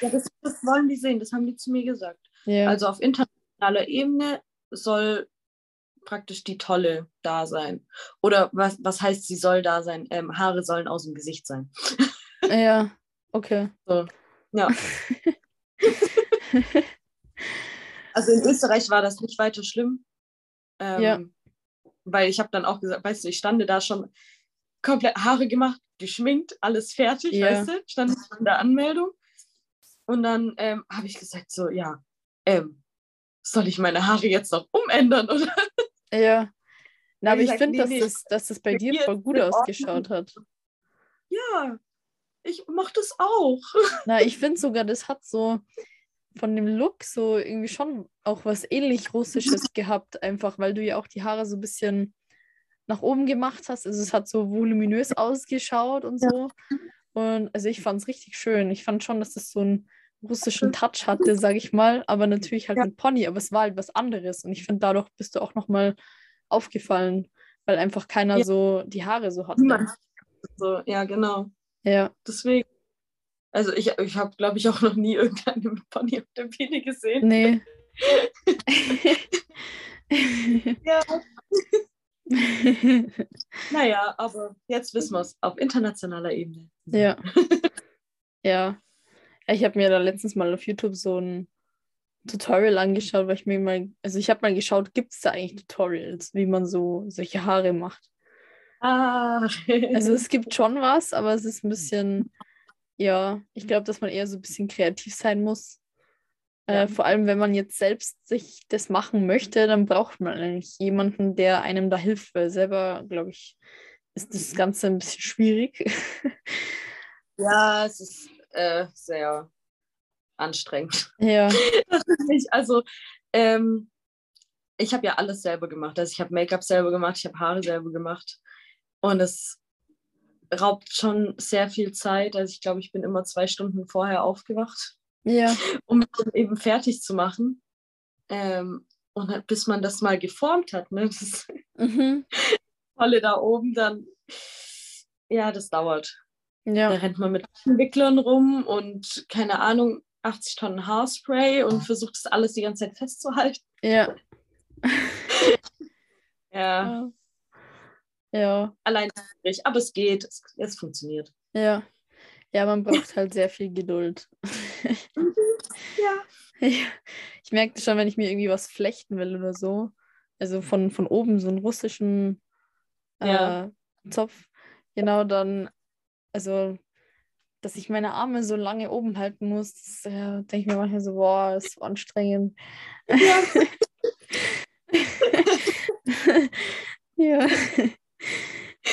Ja, das, das wollen die sehen, das haben die zu mir gesagt. ja. Also auf internationaler Ebene soll praktisch die Tolle da sein. Oder was, was heißt, sie soll da sein? Ähm, Haare sollen aus dem Gesicht sein. ja, okay. <laughs> So. Ja. <laughs> Also in Österreich war das nicht weiter schlimm. Ähm, Ja. Weil ich habe dann auch gesagt, weißt du, ich stande da schon komplett Haare gemacht, geschminkt, alles fertig, Ja. weißt du, stand in der Anmeldung. Und dann ähm, habe ich gesagt, so, ja, ähm, soll ich meine Haare jetzt noch umändern? <laughs> Oder? Ja. Na, aber ich finde, nee, dass, nee, das, dass das bei dir voll gut ausgeschaut hat. Ja, ich mochte es auch. <laughs> Na, ich finde sogar, das hat so von dem Look so irgendwie schon auch was ähnlich Russisches <laughs> gehabt, einfach weil du ja auch die Haare so ein bisschen nach oben gemacht hast. Also es hat so voluminös ausgeschaut und so. Und also ich fand es richtig schön. Ich fand schon, dass das so einen russischen Touch hatte, sage ich mal, aber natürlich halt Ja. mit Pony, aber es war halt was anderes. Und ich finde, dadurch bist du auch nochmal aufgefallen, weil einfach keiner Ja. so die Haare so hatte. So, ja, genau. Ja. Deswegen. Also ich, ich habe, glaube ich, auch noch nie irgendeinen mit Pony auf der Bühne gesehen. Nee. <laughs> <laughs> Ja. Naja, aber jetzt wissen wir es auf internationaler Ebene. Ja. ja. Ich habe mir da letztens mal auf YouTube so ein Tutorial angeschaut, weil ich mir mal, also ich habe mal geschaut, gibt es da eigentlich Tutorials, wie man so solche Haare macht? Ah. Also es <laughs> gibt schon was, aber es ist ein bisschen, ja, ich glaube, dass man eher so ein bisschen kreativ sein muss. Ja. Äh, vor allem, wenn man jetzt selbst sich das machen möchte, dann braucht man eigentlich jemanden, der einem da hilft, weil selber, glaube ich, ist das Ganze ein bisschen schwierig. <laughs> ja, es ist äh, sehr anstrengend. ja, <laughs> also, ähm, ich habe ja alles selber gemacht. Also ich habe Make-up selber gemacht, ich habe Haare selber gemacht. Und es raubt schon sehr viel Zeit. Also ich glaube, ich bin immer zwei Stunden vorher aufgewacht. ja, um es eben fertig zu machen. Ähm, und dann, bis man das mal geformt hat, ne, das mhm. Tolle da oben, dann, ja, das dauert. Da ja, rennt man mit Wicklern rum und keine Ahnung, 80 Tonnen Haarspray und versucht das alles die ganze Zeit festzuhalten. Ja. <laughs> Ja, Ja. allein schwierig, aber es geht, es, es funktioniert. Ja. Ja, man braucht halt sehr viel Geduld. <laughs> Ja. <laughs> Ja. Ich merkte schon, wenn ich mir irgendwie was flechten will oder so, also von, von oben so einen russischen äh, Ja. Zopf, genau dann, also, dass ich meine Arme so lange oben halten muss, das, äh, denke ich mir manchmal so, boah, das ist so anstrengend. Ja. <laughs> Ja. <laughs>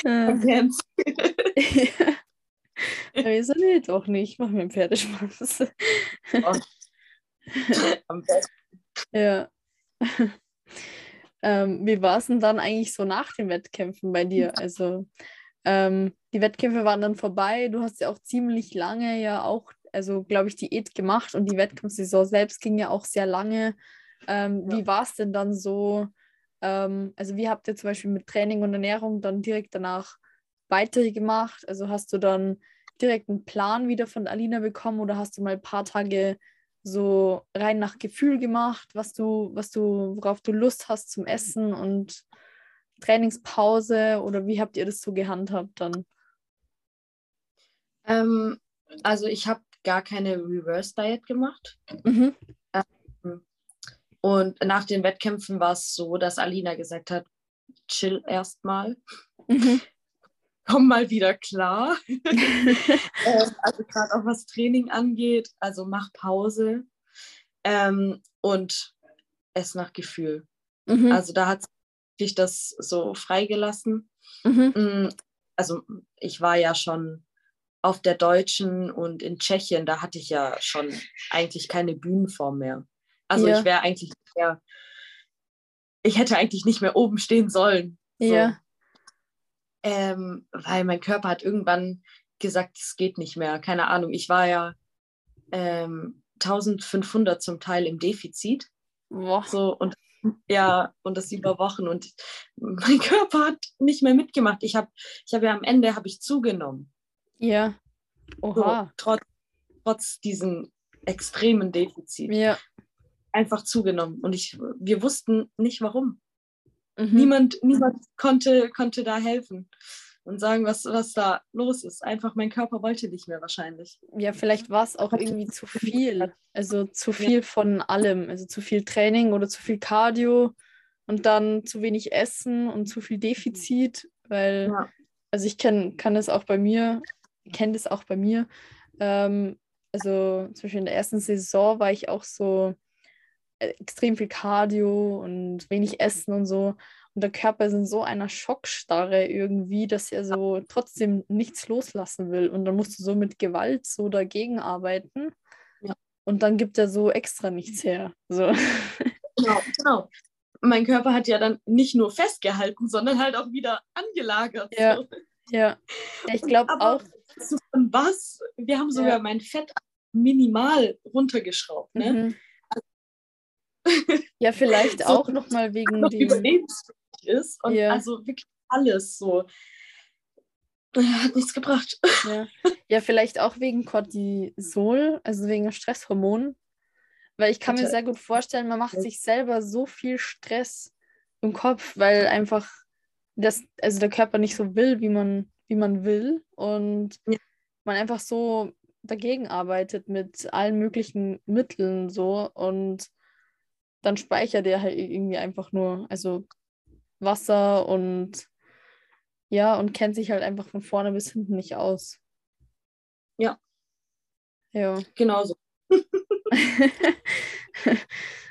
Äh, Ganz. <laughs> ja. Aber ich so, nee, doch nicht, mach mir einen Pferdeschwanz. Am besten. Ja. Ähm, wie war es denn dann eigentlich so nach den Wettkämpfen bei dir? Also, ähm, die Wettkämpfe waren dann vorbei. Du hast ja auch ziemlich lange ja auch, also glaube ich, Diät gemacht und die Wettkampfsaison selbst ging ja auch sehr lange. Ähm, Ja. Wie war es denn dann so? Ähm, also, wie habt ihr zum Beispiel mit Training und Ernährung dann direkt danach weitergemacht? Also, hast du dann direkt einen Plan wieder von Alina bekommen oder hast du mal ein paar Tage so rein nach Gefühl gemacht, was du, was du, worauf du Lust hast zum Essen und Trainingspause oder wie habt ihr das so gehandhabt dann? Ähm, also ich habe gar keine Reverse Diet gemacht. Mhm. Und nach den Wettkämpfen war es so, dass Alina gesagt hat, chill erstmal, Mhm. <laughs> komm mal wieder klar. <laughs> Ähm, also gerade auch was Training angeht, also mach Pause ähm, und ess nach Gefühl. Mhm. Also da hat sich das so freigelassen. Mhm. Mm, Also ich war ja schon auf der Deutschen und in Tschechien, da hatte ich ja schon eigentlich keine Bühnenform mehr. Also Ja. ich wäre eigentlich mehr, ich hätte eigentlich nicht mehr oben stehen sollen. So. Ja. Ähm, weil mein Körper hat irgendwann gesagt, es geht nicht mehr. Keine Ahnung. Ich war ja ähm, 1500 zum Teil im Defizit. Boah. So und ja, und das über Wochen. Und mein <laughs> Körper hat nicht mehr mitgemacht. Ich habe ich hab ja am Ende habe ich zugenommen. Ja. So, Oha. trotz, trotz diesem extremen Defizit. Ja. Einfach zugenommen. Und ich, wir wussten nicht warum. Mhm. Niemand, niemand konnte, konnte da helfen und sagen, was, was da los ist. Einfach mein Körper wollte nicht mehr wahrscheinlich. Ja, vielleicht war es auch irgendwie zu viel. Also zu viel von allem. Also zu viel Training oder zu viel Cardio und dann zu wenig Essen und zu viel Defizit, weil, Ja. also ich kenn, kann es auch bei mir, kenne das auch bei mir. Ähm, also zum Beispiel in der ersten Saison war ich auch so äh, extrem viel Cardio und wenig Essen und so. Und der Körper ist in so einer Schockstarre irgendwie, dass er so trotzdem nichts loslassen will. Und dann musst du so mit Gewalt so dagegen arbeiten. Ja. Und dann gibt er so extra nichts her. So. <laughs> Genau, genau. Mein Körper hat ja dann nicht nur festgehalten, sondern halt auch wieder angelagert. Ja. So. Ja. ich glaube auch. du von was? Wir haben sogar Ja. mein Fett minimal runtergeschraubt. Ne? Mhm. Ja, vielleicht <laughs> So. auch nochmal wegen dem. Ist. Und Ja. also wirklich alles so. Äh, Hat nichts gebracht. <laughs> Ja. ja, vielleicht auch wegen Cortisol, also wegen Stresshormonen. Weil ich kann mir Hatte- sehr gut vorstellen, man macht sich selber so viel Stress im Kopf, weil einfach das, also der Körper nicht so will, wie man, wie man will. Und Ja. man einfach so dagegen arbeitet mit allen möglichen Mitteln so und dann speichert er halt irgendwie einfach nur, also Wasser und ja, und kennt sich halt einfach von vorne bis hinten nicht aus. Ja. Ja. Genau so. <laughs>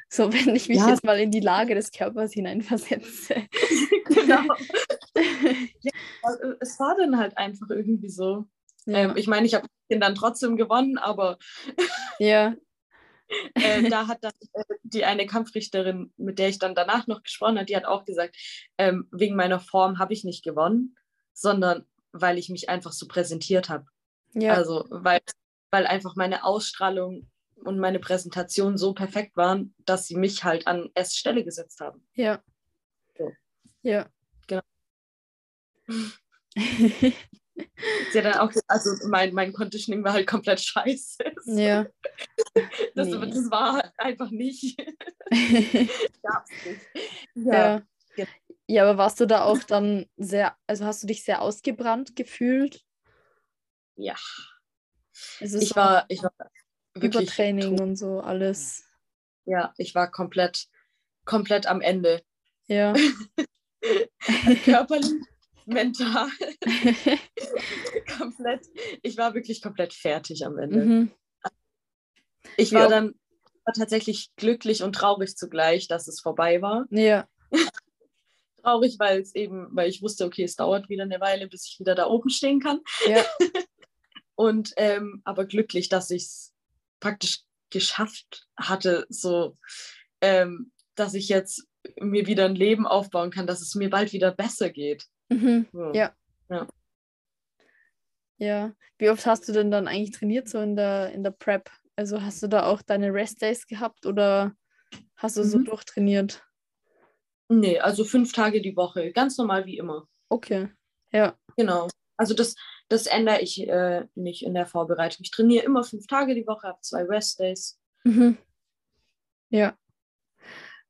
so, wenn ich mich Ja. jetzt mal in die Lage des Körpers hineinversetze. <laughs> genau. <laughs> ja, es war dann halt einfach irgendwie so. Ja. Ähm, ich meine, ich habe den dann trotzdem gewonnen, aber ja. Äh, <laughs> da hat dann äh, die eine Kampfrichterin, mit der ich dann danach noch gesprochen habe, die hat auch gesagt, ähm, wegen meiner Form habe ich nicht gewonnen, sondern weil ich mich einfach so präsentiert habe. Ja. Also weil, weil einfach meine Ausstrahlung und meine Präsentation so perfekt waren, dass sie mich halt an erste Stelle gesetzt haben. Ja. So. Ja. Genau. <laughs> Sie hat dann auch, also mein, mein Conditioning war halt komplett scheiße. Ja. <laughs> Das, Nee. das war halt einfach nicht. <laughs> Gab's nicht. ja. Ja. Ja, aber warst du da auch dann sehr, also hast du dich sehr ausgebrannt gefühlt? Ja. Also Ich so war, ich war wirklich Übertraining und so alles. Ja, ich war komplett, komplett am Ende. Ja. <laughs> Körperlich, mental, komplett. Ich war wirklich komplett fertig am Ende. mhm. Ich war oft- dann war tatsächlich glücklich und traurig zugleich, dass es vorbei war. Ja. <laughs> Traurig, weil es eben, weil ich wusste, okay, es dauert wieder eine Weile, bis ich wieder da oben stehen kann. Ja. <laughs> Und ähm, aber glücklich, dass ich es praktisch geschafft hatte, so ähm, dass ich jetzt mir wieder ein Leben aufbauen kann, dass es mir bald wieder besser geht. Mhm. So. Ja. Ja. Ja. Wie oft hast du denn dann eigentlich trainiert so in der, in der Prep? Also hast du da auch deine Rest-Days gehabt oder hast du so Mhm. durchtrainiert? Nee, also fünf Tage die Woche, ganz normal wie immer. Okay. Ja. Genau. Also das, das ändere ich äh, nicht in der Vorbereitung. Ich trainiere immer fünf Tage die Woche, habe zwei Rest-Days. Mhm. Ja.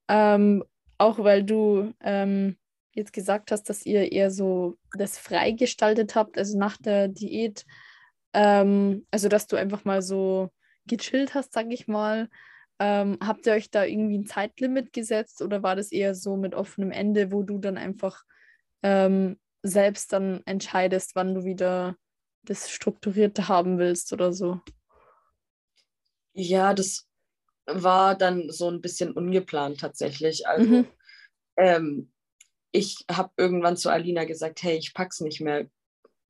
Ähm, auch weil du ähm, jetzt gesagt hast, dass ihr eher so das frei gestaltet habt, also nach der Diät, ähm, also dass du einfach mal so gechillt hast, sag ich mal. Ähm, habt ihr euch da irgendwie ein Zeitlimit gesetzt oder war das eher so mit offenem Ende, wo du dann einfach ähm, selbst dann entscheidest, wann du wieder das Strukturierte haben willst oder so? Ja, das war dann so ein bisschen ungeplant tatsächlich. Also Mhm. ähm, ich habe irgendwann zu Alina gesagt, hey, ich pack's nicht mehr,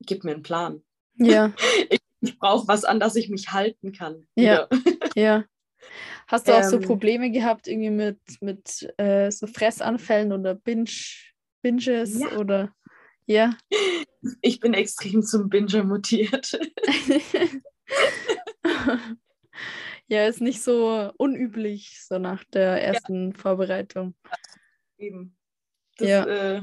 gib mir einen Plan. Ja. <laughs> Ich brauche was, an das ich mich halten kann. Ja. <laughs> Ja. Hast du auch so Ähm. Probleme gehabt, irgendwie mit, mit äh, so Fressanfällen oder Binge, Binges Ja. oder ja. Ich bin extrem zum Binger mutiert. <laughs> ja, ist nicht so unüblich, so nach der ersten Vorbereitung. Eben. Das Ja. äh,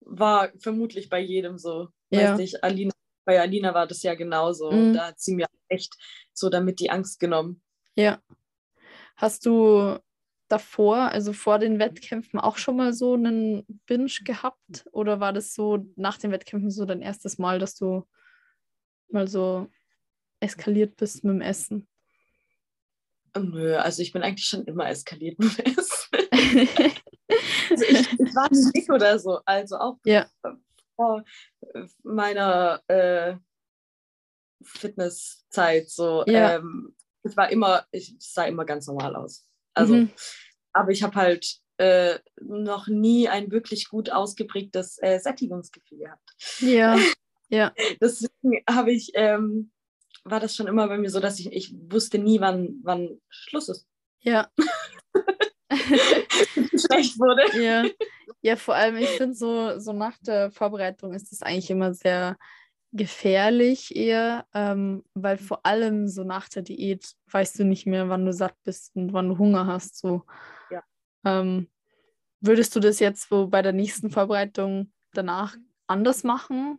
war vermutlich bei jedem so. Ja. Weiß nicht, Alina, bei Alina war das ja genauso. Mhm. Da hat sie mir echt so damit die Angst genommen. Ja. Hast du davor, also vor den Wettkämpfen, auch schon mal so einen Binge gehabt? Oder war das so nach den Wettkämpfen so dein erstes Mal, dass du mal so eskaliert bist mit dem Essen? Nö, also ich bin eigentlich schon immer eskaliert mit <laughs> Essen. Also ich, ich war nicht dick oder so. Also auch Ja. vor meiner äh, Fitnesszeit so. Ja. Ähm, ich war immer, ich sah immer ganz normal aus. Also, Mhm. aber ich habe halt äh, noch nie ein wirklich gut ausgeprägtes äh, Sättigungsgefühl gehabt. Ja, <laughs> ja, Deswegen habe ich, ähm, war das schon immer bei mir so, dass ich, ich wusste nie, wann, wann Schluss ist. ja, <laughs> <laughs> Schlecht wurde. ja. Ja, vor allem, ich finde so, so nach der Vorbereitung ist es eigentlich immer sehr gefährlich eher, ähm, weil vor allem so nach der Diät weißt du nicht mehr, wann du satt bist und wann du Hunger hast. So. Ja. Ähm, würdest du das jetzt wo bei der nächsten Vorbereitung danach anders machen?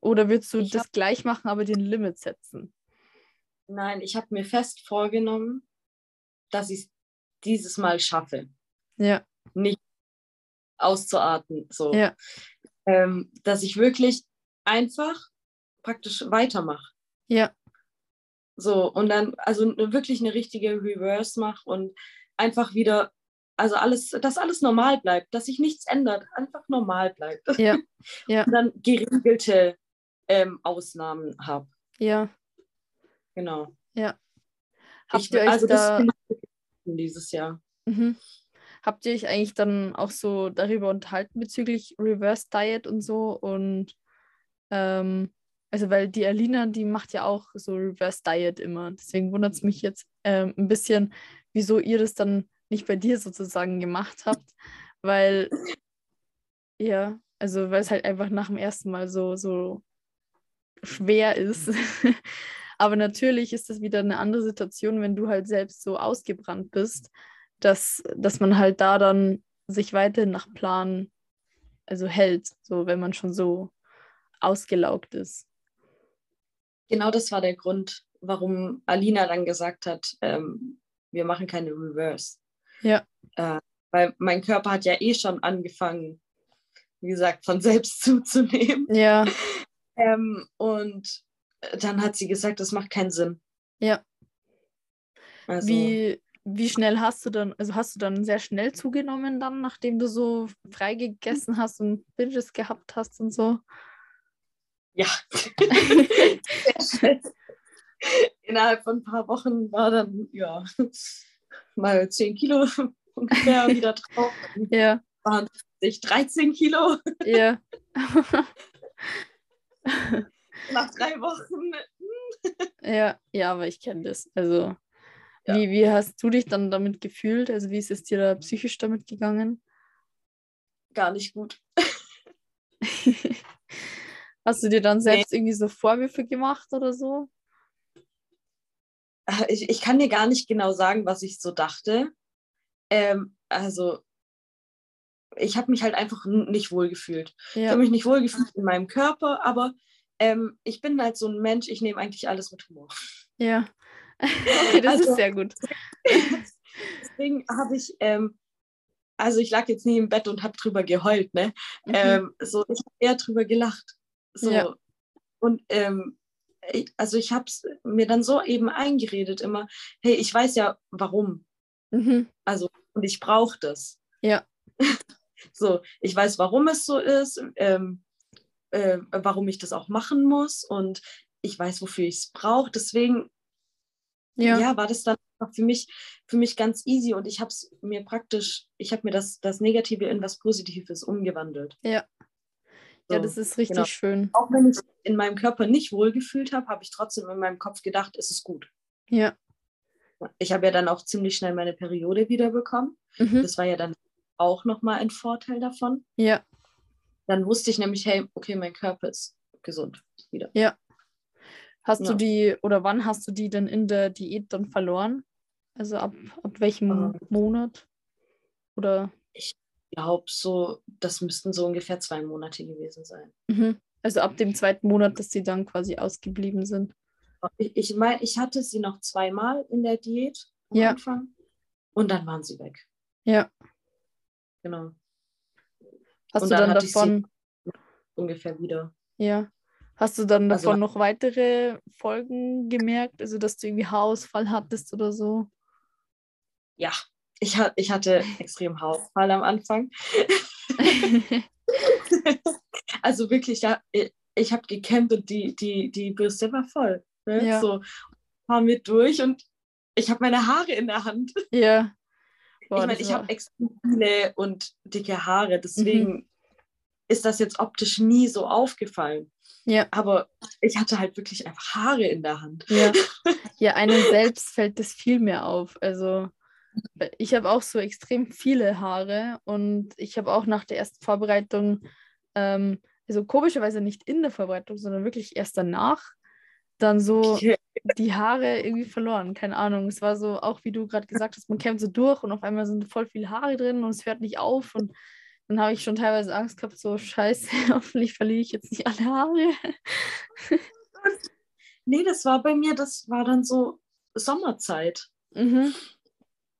Oder würdest du Ich das gleich machen, aber den Limit setzen? Nein, ich habe mir fest vorgenommen, dass ich es dieses Mal schaffe, Ja, nicht auszuarten. So. ja, Ähm, dass ich wirklich einfach praktisch weitermache. ja, So, und dann also ne- wirklich eine richtige Reverse mache und einfach wieder, also alles, dass alles normal bleibt, dass sich nichts ändert, einfach normal bleibt. ja, <laughs> ja, Und dann geregelte ähm, Ausnahmen habe. ja. Genau. Habt Ich- ihr euch also das da... finde ich dieses Jahr. Mhm. Habt ihr euch eigentlich dann auch so darüber unterhalten bezüglich Reverse Diet und so? Und ähm, also weil die Alina, die macht ja auch so Reverse Diet immer. Deswegen wundert es mich jetzt ähm, ein bisschen, wieso ihr das dann nicht bei dir sozusagen gemacht habt. Weil, ja, also weil es halt einfach nach dem ersten Mal so, so schwer ist. <laughs> Aber natürlich ist das wieder eine andere Situation, wenn du halt selbst so ausgebrannt bist, dass, dass man halt da dann sich weiterhin nach Plan also hält, so wenn man schon so ausgelaugt ist. Genau das war der Grund, warum Alina dann gesagt hat, ähm, wir machen keine Reverse. Ja. Äh, weil mein Körper hat ja eh schon angefangen, wie gesagt, von selbst <laughs> zuzunehmen. Ja. Ähm, und dann hat sie gesagt, das macht keinen Sinn. Ja. Also, wie, wie schnell hast du dann, also hast du dann sehr schnell zugenommen dann, nachdem du so frei gegessen hast und Binges gehabt hast und so? Ja. <laughs> <laughs> Innerhalb von ein paar Wochen war dann, ja, mal 10 Kilo <laughs> ungefähr wieder drauf. Ja. Waren sich 13 Kilo. Ja. Nach drei Wochen. ja, ja, aber ich kenne das. Also, ja. wie, wie hast du dich dann damit gefühlt? Also, wie ist es dir da psychisch damit gegangen? Gar nicht gut. <laughs> hast du dir dann selbst nee. irgendwie so Vorwürfe gemacht oder so? Ich, ich kann dir gar nicht genau sagen, was ich so dachte. Ähm, also, ich habe mich halt einfach nicht wohl gefühlt. Ja. Ich habe mich nicht wohl gefühlt in meinem Körper, aber ähm, ich bin halt so ein Mensch, ich nehme eigentlich alles mit Humor. Ja, <laughs> okay, das also, ist sehr gut. <laughs> Deswegen habe ich, ähm, also ich lag jetzt nie im Bett und habe drüber geheult, ne? Mhm. Ähm, so, ich habe eher drüber gelacht. So. Ja. Und ähm, also ich habe es mir dann so eben eingeredet immer, hey, ich weiß ja warum. Mhm. Also, und ich brauche das. Ja. <laughs> so, ich weiß, warum es so ist. Ähm, äh, warum ich das auch machen muss und ich weiß, wofür ich es brauche. Deswegen ja. ja. war das dann für mich, für mich ganz easy und ich habe es mir praktisch, ich habe mir das, das Negative in was Positives umgewandelt. Ja. So, ja, das ist richtig genau. schön. Auch wenn ich in meinem Körper nicht wohlgefühlt habe, habe ich trotzdem in meinem Kopf gedacht, es ist gut. Ja. Ich habe ja dann auch ziemlich schnell meine Periode wiederbekommen. Mhm. Das war ja dann auch nochmal ein Vorteil davon. Ja. Dann wusste ich nämlich, hey, okay, mein Körper ist gesund wieder. Ja. Hast ja. du die, oder wann hast du die denn in der Diät dann verloren? Also ab, ab welchem ähm, Monat? Oder? Ich glaube so, das müssten so ungefähr zwei Monate gewesen sein. Mhm. Also ab dem zweiten Monat, dass sie dann quasi ausgeblieben sind. Ich, ich meine, ich hatte sie noch zweimal in der Diät am ja. Anfang und dann waren sie weg. Ja. Genau. Hast und du dann, dann davon ungefähr wieder. Ja. Hast du dann also davon also, noch weitere Folgen gemerkt, also dass du irgendwie Haarausfall hattest oder so? Ja, ich, ich hatte <laughs> extrem Haarausfall am Anfang. <laughs> also wirklich, ja, ich habe gekämpft und die, die, die Bürste war voll. Ne? Ja. So fahren wir durch und ich habe meine Haare in der Hand. Ja. Boah, ich meine, ich habe extrem viele und dicke Haare, deswegen mhm. ist das jetzt optisch nie so aufgefallen. Ja. Aber ich hatte halt wirklich einfach Haare in der Hand. Ja, <laughs> ja einem selbst fällt das viel mehr auf. Also ich habe auch so extrem viele Haare und ich habe auch nach der ersten Vorbereitung, ähm, also komischerweise nicht in der Vorbereitung, sondern wirklich erst danach, dann so okay. die Haare irgendwie verloren. Keine Ahnung. Es war so, auch wie du gerade gesagt hast, man kämpft so durch und auf einmal sind voll viele Haare drin und es hört nicht auf. Und dann habe ich schon teilweise Angst gehabt, so scheiße, <laughs> hoffentlich verliere ich jetzt nicht alle Haare. <laughs> nee, das war bei mir, das war dann so Sommerzeit. Mhm.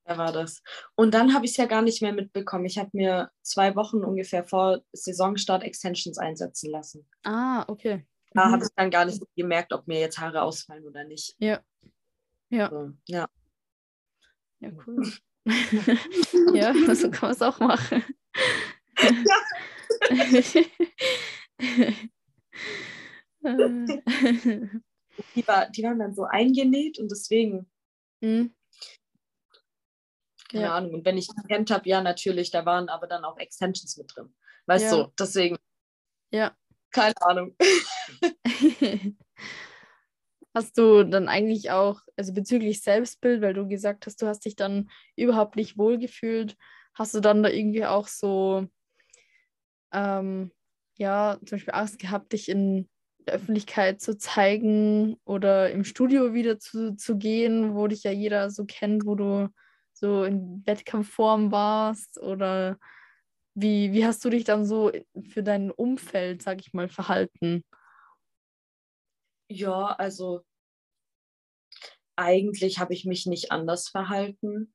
Da war das. Und dann habe ich es ja gar nicht mehr mitbekommen. Ich habe mir zwei Wochen ungefähr vor Saisonstart Extensions einsetzen lassen. Ah, okay. Da mhm. habe ich dann gar nicht gemerkt, ob mir jetzt Haare ausfallen oder nicht. Ja. Ja. So, ja. Ja, cool. <laughs> ja, so kann man es auch machen. Ja. <laughs> die, war, die waren dann so eingenäht und deswegen. Mhm. Keine ja. Ahnung. Und wenn ich gekannt habe, ja, natürlich, da waren aber dann auch Extensions mit drin. Weißt du, ja. so, deswegen. Ja. Keine Ahnung. <laughs> <laughs> hast du dann eigentlich auch, also bezüglich Selbstbild, weil du gesagt hast, du hast dich dann überhaupt nicht wohlgefühlt, hast du dann da irgendwie auch so, ähm, ja, zum Beispiel Angst gehabt, dich in der Öffentlichkeit zu zeigen oder im Studio wieder zu, zu gehen, wo dich ja jeder so kennt, wo du so in Wettkampfform warst oder wie, wie hast du dich dann so für dein Umfeld, sag ich mal, verhalten? Ja, also eigentlich habe ich mich nicht anders verhalten.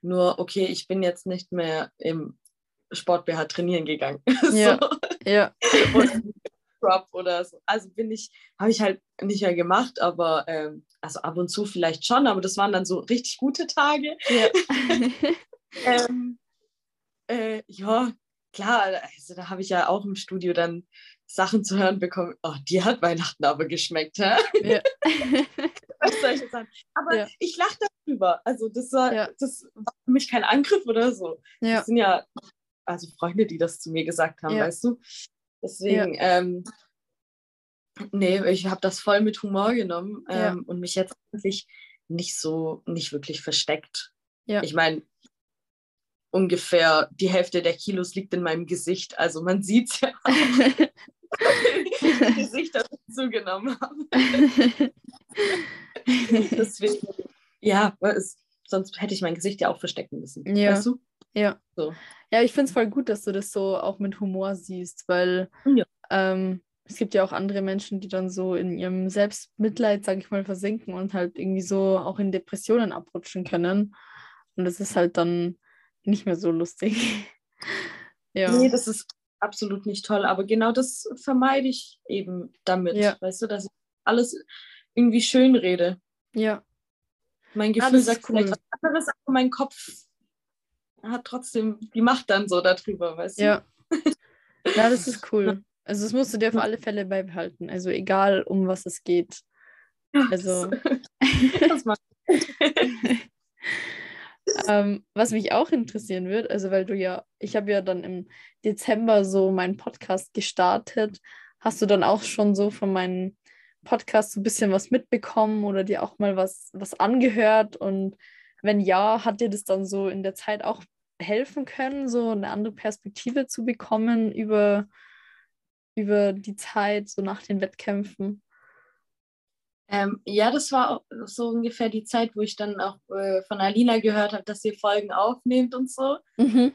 Nur, okay, ich bin jetzt nicht mehr im Sport BH trainieren gegangen. Ja. <laughs> so. Ja. <laughs> Und oder so. Also bin ich, habe ich halt nicht mehr gemacht, aber ähm, also ab und zu vielleicht schon, aber das waren dann so richtig gute Tage. Ja. <laughs> ähm, äh, ja, klar, also da habe ich ja auch im Studio dann Sachen zu hören bekommen. Oh, die hat Weihnachten aber geschmeckt, hä? ja. <laughs> Was soll ich jetzt sagen? Aber Ja. ich lache darüber. Also das war, Ja. das war für mich kein Angriff oder so. ja. Das sind ja also Freunde, die das zu mir gesagt haben, weißt du? Deswegen, ähm, nee, ich habe das voll mit Humor genommen ähm, und mich jetzt wirklich nicht so, nicht wirklich versteckt. Ich meine, ungefähr die Hälfte der Kilos liegt in meinem Gesicht. Also man sieht es ja <laughs> <laughs> Gesicht, dass ich zugenommen habe. <laughs> Deswegen, ja, weil es, sonst hätte ich mein Gesicht ja auch verstecken müssen. Ja. Weißt du? Ja. So. Ja, ich finde es voll gut, dass du das so auch mit Humor siehst, weil Ja. ähm, es gibt ja auch andere Menschen, die dann so in ihrem Selbstmitleid, sag ich mal, versinken und halt irgendwie so auch in Depressionen abrutschen können. Und das ist halt dann nicht mehr so lustig. <laughs> ja. Nee, das ist absolut nicht toll, aber genau das vermeide ich eben damit. Ja. Weißt du, dass ich alles irgendwie schön rede. ja. Mein Ja, Gefühl das ist sagt vielleicht cool. was anderes, aber mein Kopf hat trotzdem die Macht dann so darüber, weißt du? Ja. <laughs> Ja, das ist cool. Also das musst du dir auf alle Fälle beibehalten. Also egal, um was es geht. Also Das <laughs> macht <laughs> ähm, was mich auch interessieren wird, also weil du ja, ich habe ja dann im Dezember so meinen Podcast gestartet. Hast du dann auch schon so von meinem Podcast so ein bisschen was mitbekommen oder dir auch mal was, was angehört? Und wenn ja, hat dir das dann so in der Zeit auch helfen können, so eine andere Perspektive zu bekommen über, über die Zeit, so nach den Wettkämpfen? Ähm, ja, das war auch so ungefähr die Zeit, wo ich dann auch äh, von Alina gehört habe, dass ihr Folgen aufnehmt und so. Mhm.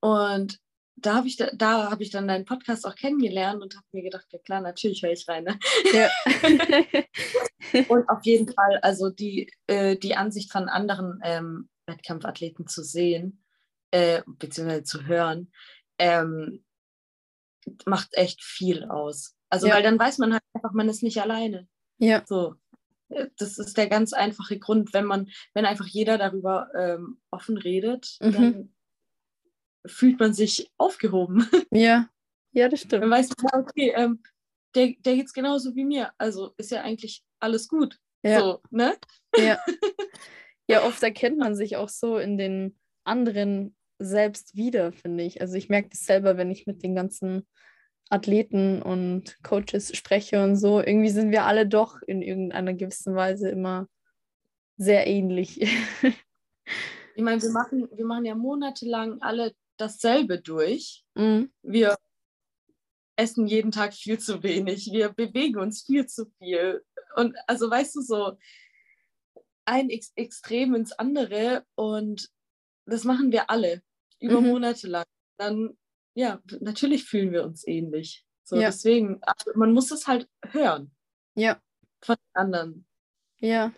Und da habe ich, da, da hab ich dann deinen Podcast auch kennengelernt und habe mir gedacht, ja klar, natürlich höre ich rein. Ne? Ja. <laughs> Und auf jeden Fall, also die, äh, die Ansicht von anderen ähm, Wettkampfathleten zu sehen, äh, beziehungsweise zu hören, ähm, macht echt viel aus. Also, Ja. weil dann weiß man halt einfach, man ist nicht alleine. ja, So. Äh, Das ist der ganz einfache Grund, wenn man, wenn einfach jeder darüber ähm, offen redet, Mhm. dann fühlt man sich aufgehoben. <laughs> ja, ja, das Dann stimmt. weiß man, okay, ähm, der, der geht's genauso wie mir. Also ist ja eigentlich alles gut. Ja. So, ne? Ja. <laughs> ja, oft erkennt man sich auch so in den anderen selbst wieder, finde ich. Also ich merke das selber, wenn ich mit den ganzen Athleten und Coaches spreche und so. Irgendwie sind wir alle doch in irgendeiner gewissen Weise immer sehr ähnlich. <laughs> Ich meine, wir machen, wir machen ja monatelang alle dasselbe durch. Mhm. Wir essen jeden Tag viel zu wenig. Wir bewegen uns viel zu viel. Und also weißt du so, ein Ex Extrem ins andere und das machen wir alle über Mhm. Monate lang. Dann, ja, natürlich fühlen wir uns ähnlich. So, Ja. deswegen, also man muss es halt hören Ja, von anderen. ja.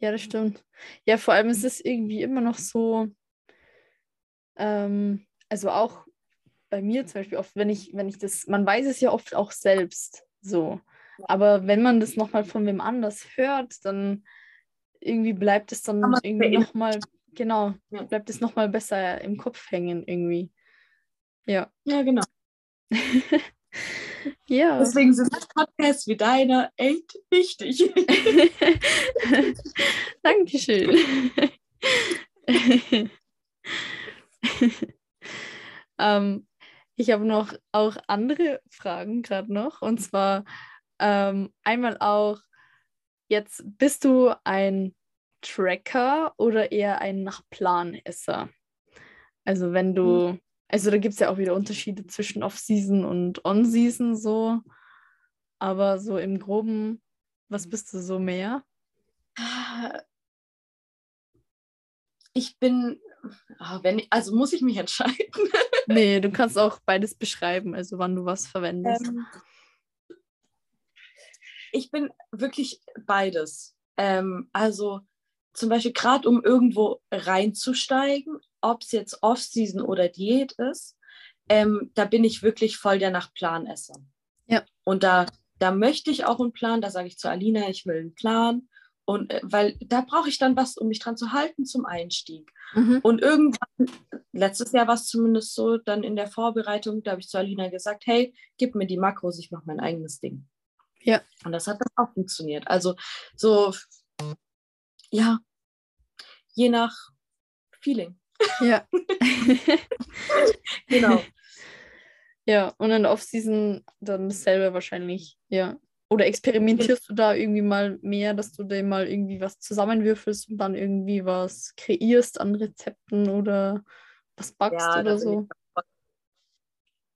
Ja, das stimmt. Ja, vor allem ist es irgendwie immer noch so, ähm, also auch bei mir zum Beispiel oft, wenn ich, wenn ich das, man weiß es ja oft auch selbst so. Aber wenn man das nochmal von wem anders hört, dann irgendwie bleibt es dann irgendwie nochmal, genau, bleibt es nochmal besser im Kopf hängen irgendwie. Ja. Ja, genau. <laughs> Ja. Deswegen sind Podcasts wie deiner echt wichtig. <laughs> Dankeschön. <laughs> ähm, ich habe noch auch andere Fragen gerade noch. Und zwar ähm, einmal auch, jetzt bist du ein Tracker oder eher ein nach Plan-Esser? Also wenn du, also da gibt es ja auch wieder Unterschiede zwischen Off-Season und On-Season so. Aber so im Groben, was bist du so mehr? ich bin, ah, wenn, also muss ich mich entscheiden. <laughs> Nee, du kannst auch beides beschreiben, also wann du was verwendest. Ähm, ich bin wirklich beides. Ähm, also zum Beispiel gerade um irgendwo reinzusteigen, ob es jetzt Off-Season oder Diät ist, ähm, da bin ich wirklich voll der nach Planesser. Ja. Und da, da möchte ich auch einen Plan, da sage ich zu Alina, ich will einen Plan. Und äh, weil da brauche ich dann was, um mich dran zu halten zum Einstieg. Mhm. Und irgendwann, letztes Jahr war es zumindest so, dann in der Vorbereitung, da habe ich zu Alina gesagt, hey, gib mir die Makros, ich mache mein eigenes Ding. Ja. Und das hat dann auch funktioniert. Also so, ja, je nach Feeling. Ja. <laughs> Genau. ja, und in der Off-Season dann dasselbe wahrscheinlich, ja. Oder experimentierst du da irgendwie mal mehr, dass du dir mal irgendwie was zusammenwürfelst und dann irgendwie was kreierst an Rezepten oder was backst Ja, oder so?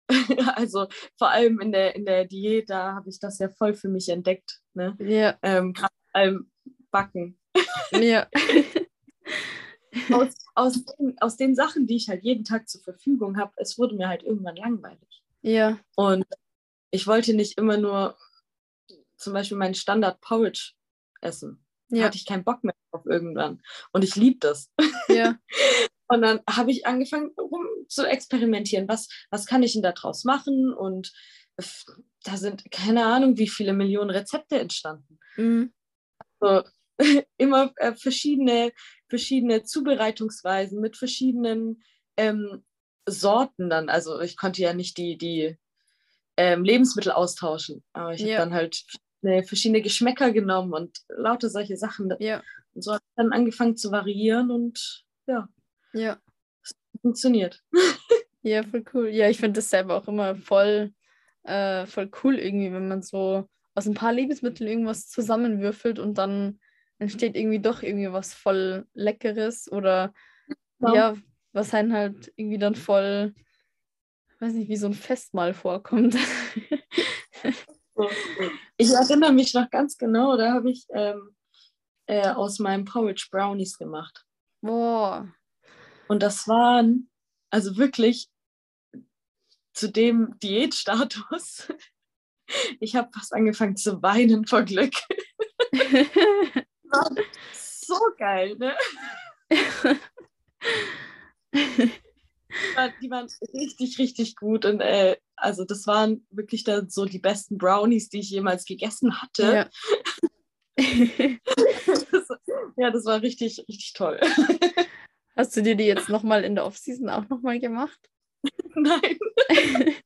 <laughs> Also vor allem in der, in der Diät, da habe ich das ja voll für mich entdeckt. Ne? Ja, Ähm, Gerade beim Backen. ja. <laughs> Aus, aus, den, aus den Sachen, die ich halt jeden Tag zur Verfügung habe, es wurde mir halt irgendwann langweilig. ja, Und ich wollte nicht immer nur zum Beispiel meinen Standard Porridge essen. Da ja, hatte ich keinen Bock mehr auf irgendwann. Und ich liebe das. ja, <laughs> Und dann habe ich angefangen, rum zu experimentieren. Was, was kann ich denn da draus machen? Und da sind keine Ahnung, wie viele Millionen Rezepte entstanden. mhm. So, <laughs> immer äh, verschiedene, verschiedene Zubereitungsweisen mit verschiedenen ähm, Sorten dann. Also ich konnte ja nicht die, die ähm, Lebensmittel austauschen, aber ich Ja. habe dann halt verschiedene Geschmäcker genommen und lauter solche Sachen. ja, Und so habe ich dann angefangen zu variieren und ja, ja. funktioniert. <laughs> Ja, voll cool. Ja, ich finde das selber auch immer voll, äh, voll cool irgendwie, wenn man so aus ein paar Lebensmitteln irgendwas zusammenwürfelt und dann entsteht irgendwie doch irgendwie was voll Leckeres oder Ja. ja, was einen halt irgendwie dann voll, weiß nicht, wie so ein Festmahl vorkommt. <laughs> Ich erinnere mich noch ganz genau, da habe ich ähm, äh, aus meinem Porridge Brownies gemacht. Boah. Und das waren also wirklich zu dem Diätstatus. <laughs> Ich habe fast angefangen zu weinen vor Glück. <laughs> War so geil, ne? Die waren- Die waren richtig, richtig gut. Und äh, also das waren wirklich dann so die besten Brownies, die ich jemals gegessen hatte. Ja. Das, ja, das war richtig, richtig toll. Hast du dir die jetzt nochmal in der Offseason auch nochmal gemacht? <laughs> Nein. <laughs>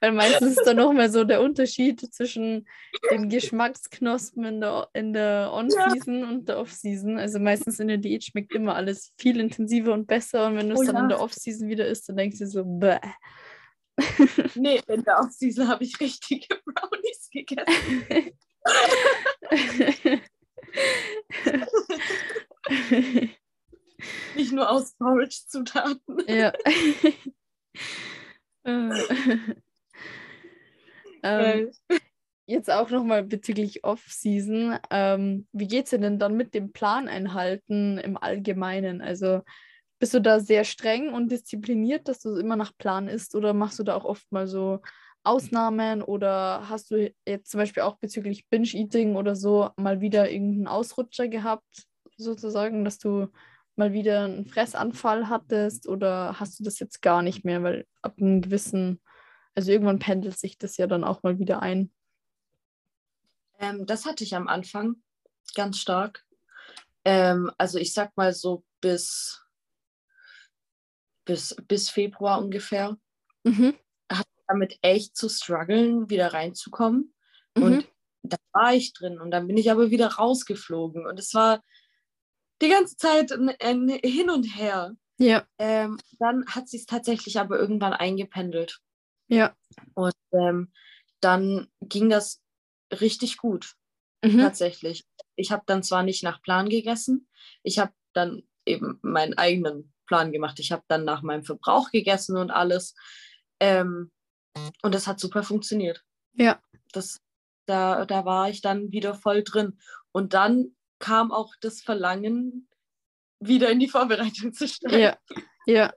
Weil meistens ist da nochmal so der Unterschied zwischen den Geschmacksknospen in der, in der On-Season und der Off-Season. Also meistens in der Diät schmeckt immer alles viel intensiver und besser. Und wenn du es Oh dann ja. in der Off-Season wieder isst, dann denkst du so, bäh. <laughs> Nee, in der Offseason habe ich richtige Brownies gegessen. <laughs> Nicht nur aus Porridge-Zutaten. ja. <laughs> Äh. ähm, Geil. Jetzt auch nochmal bezüglich Off-Season. Ähm, wie geht es dir denn dann mit dem Plan einhalten im Allgemeinen? Also bist du da sehr streng und diszipliniert, dass du immer nach Plan isst oder machst du da auch oft mal so Ausnahmen oder hast du jetzt zum Beispiel auch bezüglich Binge-Eating oder so mal wieder irgendeinen Ausrutscher gehabt, sozusagen, dass du mal wieder einen Fressanfall hattest oder hast du das jetzt gar nicht mehr, weil ab einem gewissen, also irgendwann pendelt sich das ja dann auch mal wieder ein. Ähm, das hatte ich am Anfang ganz stark. Ähm, also ich sag mal so bis, bis, bis Februar ungefähr. Mhm. Damit echt zu strugglen, wieder reinzukommen. Mhm. Und da war ich drin und dann bin ich aber wieder rausgeflogen. Und es war die ganze Zeit ein, ein Hin und Her. Ja, Ähm, dann hat sie es tatsächlich aber irgendwann eingependelt. Ja. Und ähm, dann ging das richtig gut, Mhm. tatsächlich. Ich habe dann zwar nicht nach Plan gegessen, ich habe dann eben meinen eigenen Plan gemacht. Ich habe dann nach meinem Verbrauch gegessen und alles. Ähm, und das hat super funktioniert. Ja. Das, da, da war ich dann wieder voll drin. Und dann kam auch das Verlangen, wieder in die Vorbereitung zu steigen. Ja, ja.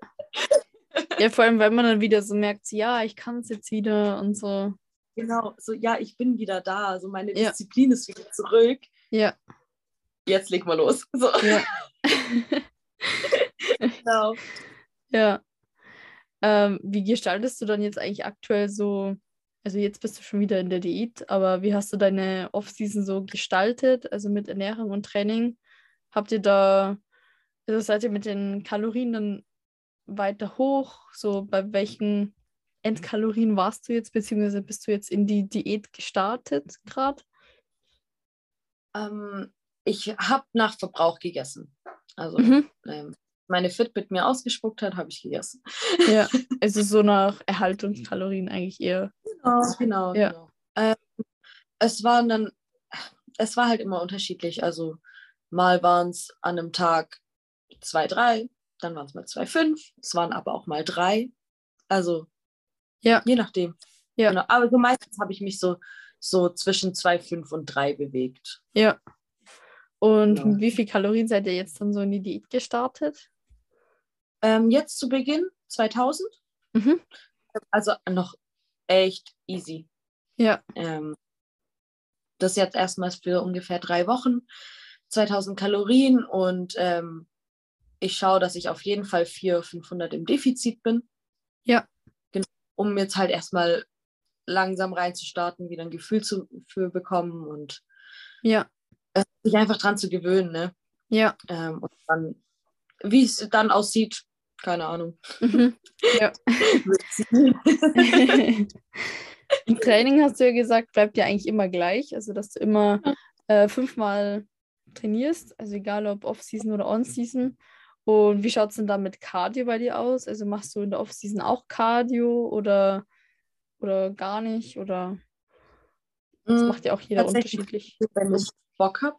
Ja, vor allem, weil man dann wieder so merkt, ja, ich kann es jetzt wieder und so. Genau, so ja, ich bin wieder da, so meine Ja. Disziplin ist wieder zurück. Ja, Jetzt leg mal los. So, ja, <laughs> genau. ja. Ähm, wie gestaltest du dann jetzt eigentlich aktuell so, also jetzt bist du schon wieder in der Diät, aber wie hast du deine Off-Season so gestaltet, also mit Ernährung und Training? Habt ihr da, also seid ihr mit den Kalorien dann weiter hoch? So bei welchen Endkalorien warst du jetzt, beziehungsweise bist du jetzt in die Diät gestartet gerade? Ähm, ich habe nach Verbrauch gegessen. Also Mhm. ähm, meine Fitbit mir ausgespuckt hat, habe ich gegessen. Ja, <laughs> also so nach Erhaltungskalorien eigentlich eher. Genau, genau. Ja. genau. Ähm, es waren dann, es war halt immer unterschiedlich. Also mal waren es an einem Tag zwei, drei, dann waren es mal zwei, fünf, es waren aber auch mal drei. Also Ja. je nachdem. Ja. Genau. Aber so meistens habe ich mich so, so zwischen zwei, fünf und drei bewegt. Ja. Und Ja. mit wie viel Kalorien seid ihr jetzt dann so in die Diät gestartet? Ähm, jetzt zu Beginn 2000, Mhm. also noch echt easy. Ja, Ähm, das jetzt erstmals für ungefähr drei Wochen, 2000 Kalorien und ähm, ich schaue, dass ich auf jeden Fall 400, 500 im Defizit bin. Ja. Genau, um jetzt halt erstmal langsam reinzustarten, wieder ein Gefühl zu, für bekommen und ja, sich einfach dran zu gewöhnen. Ne? ja. Ähm, und dann, wie es dann aussieht, keine Ahnung. Mhm. <laughs> Im Training hast du ja gesagt, bleibt ja eigentlich immer gleich. Also, dass du immer äh, fünfmal trainierst, also egal ob Off-Season oder On-Season. Und wie schaut es denn da mit Cardio bei dir aus? Also machst du in der Off-Season auch Cardio oder, oder gar nicht? Oder das Mm, macht ja auch jeder unterschiedlich. wenn ich Bock habe.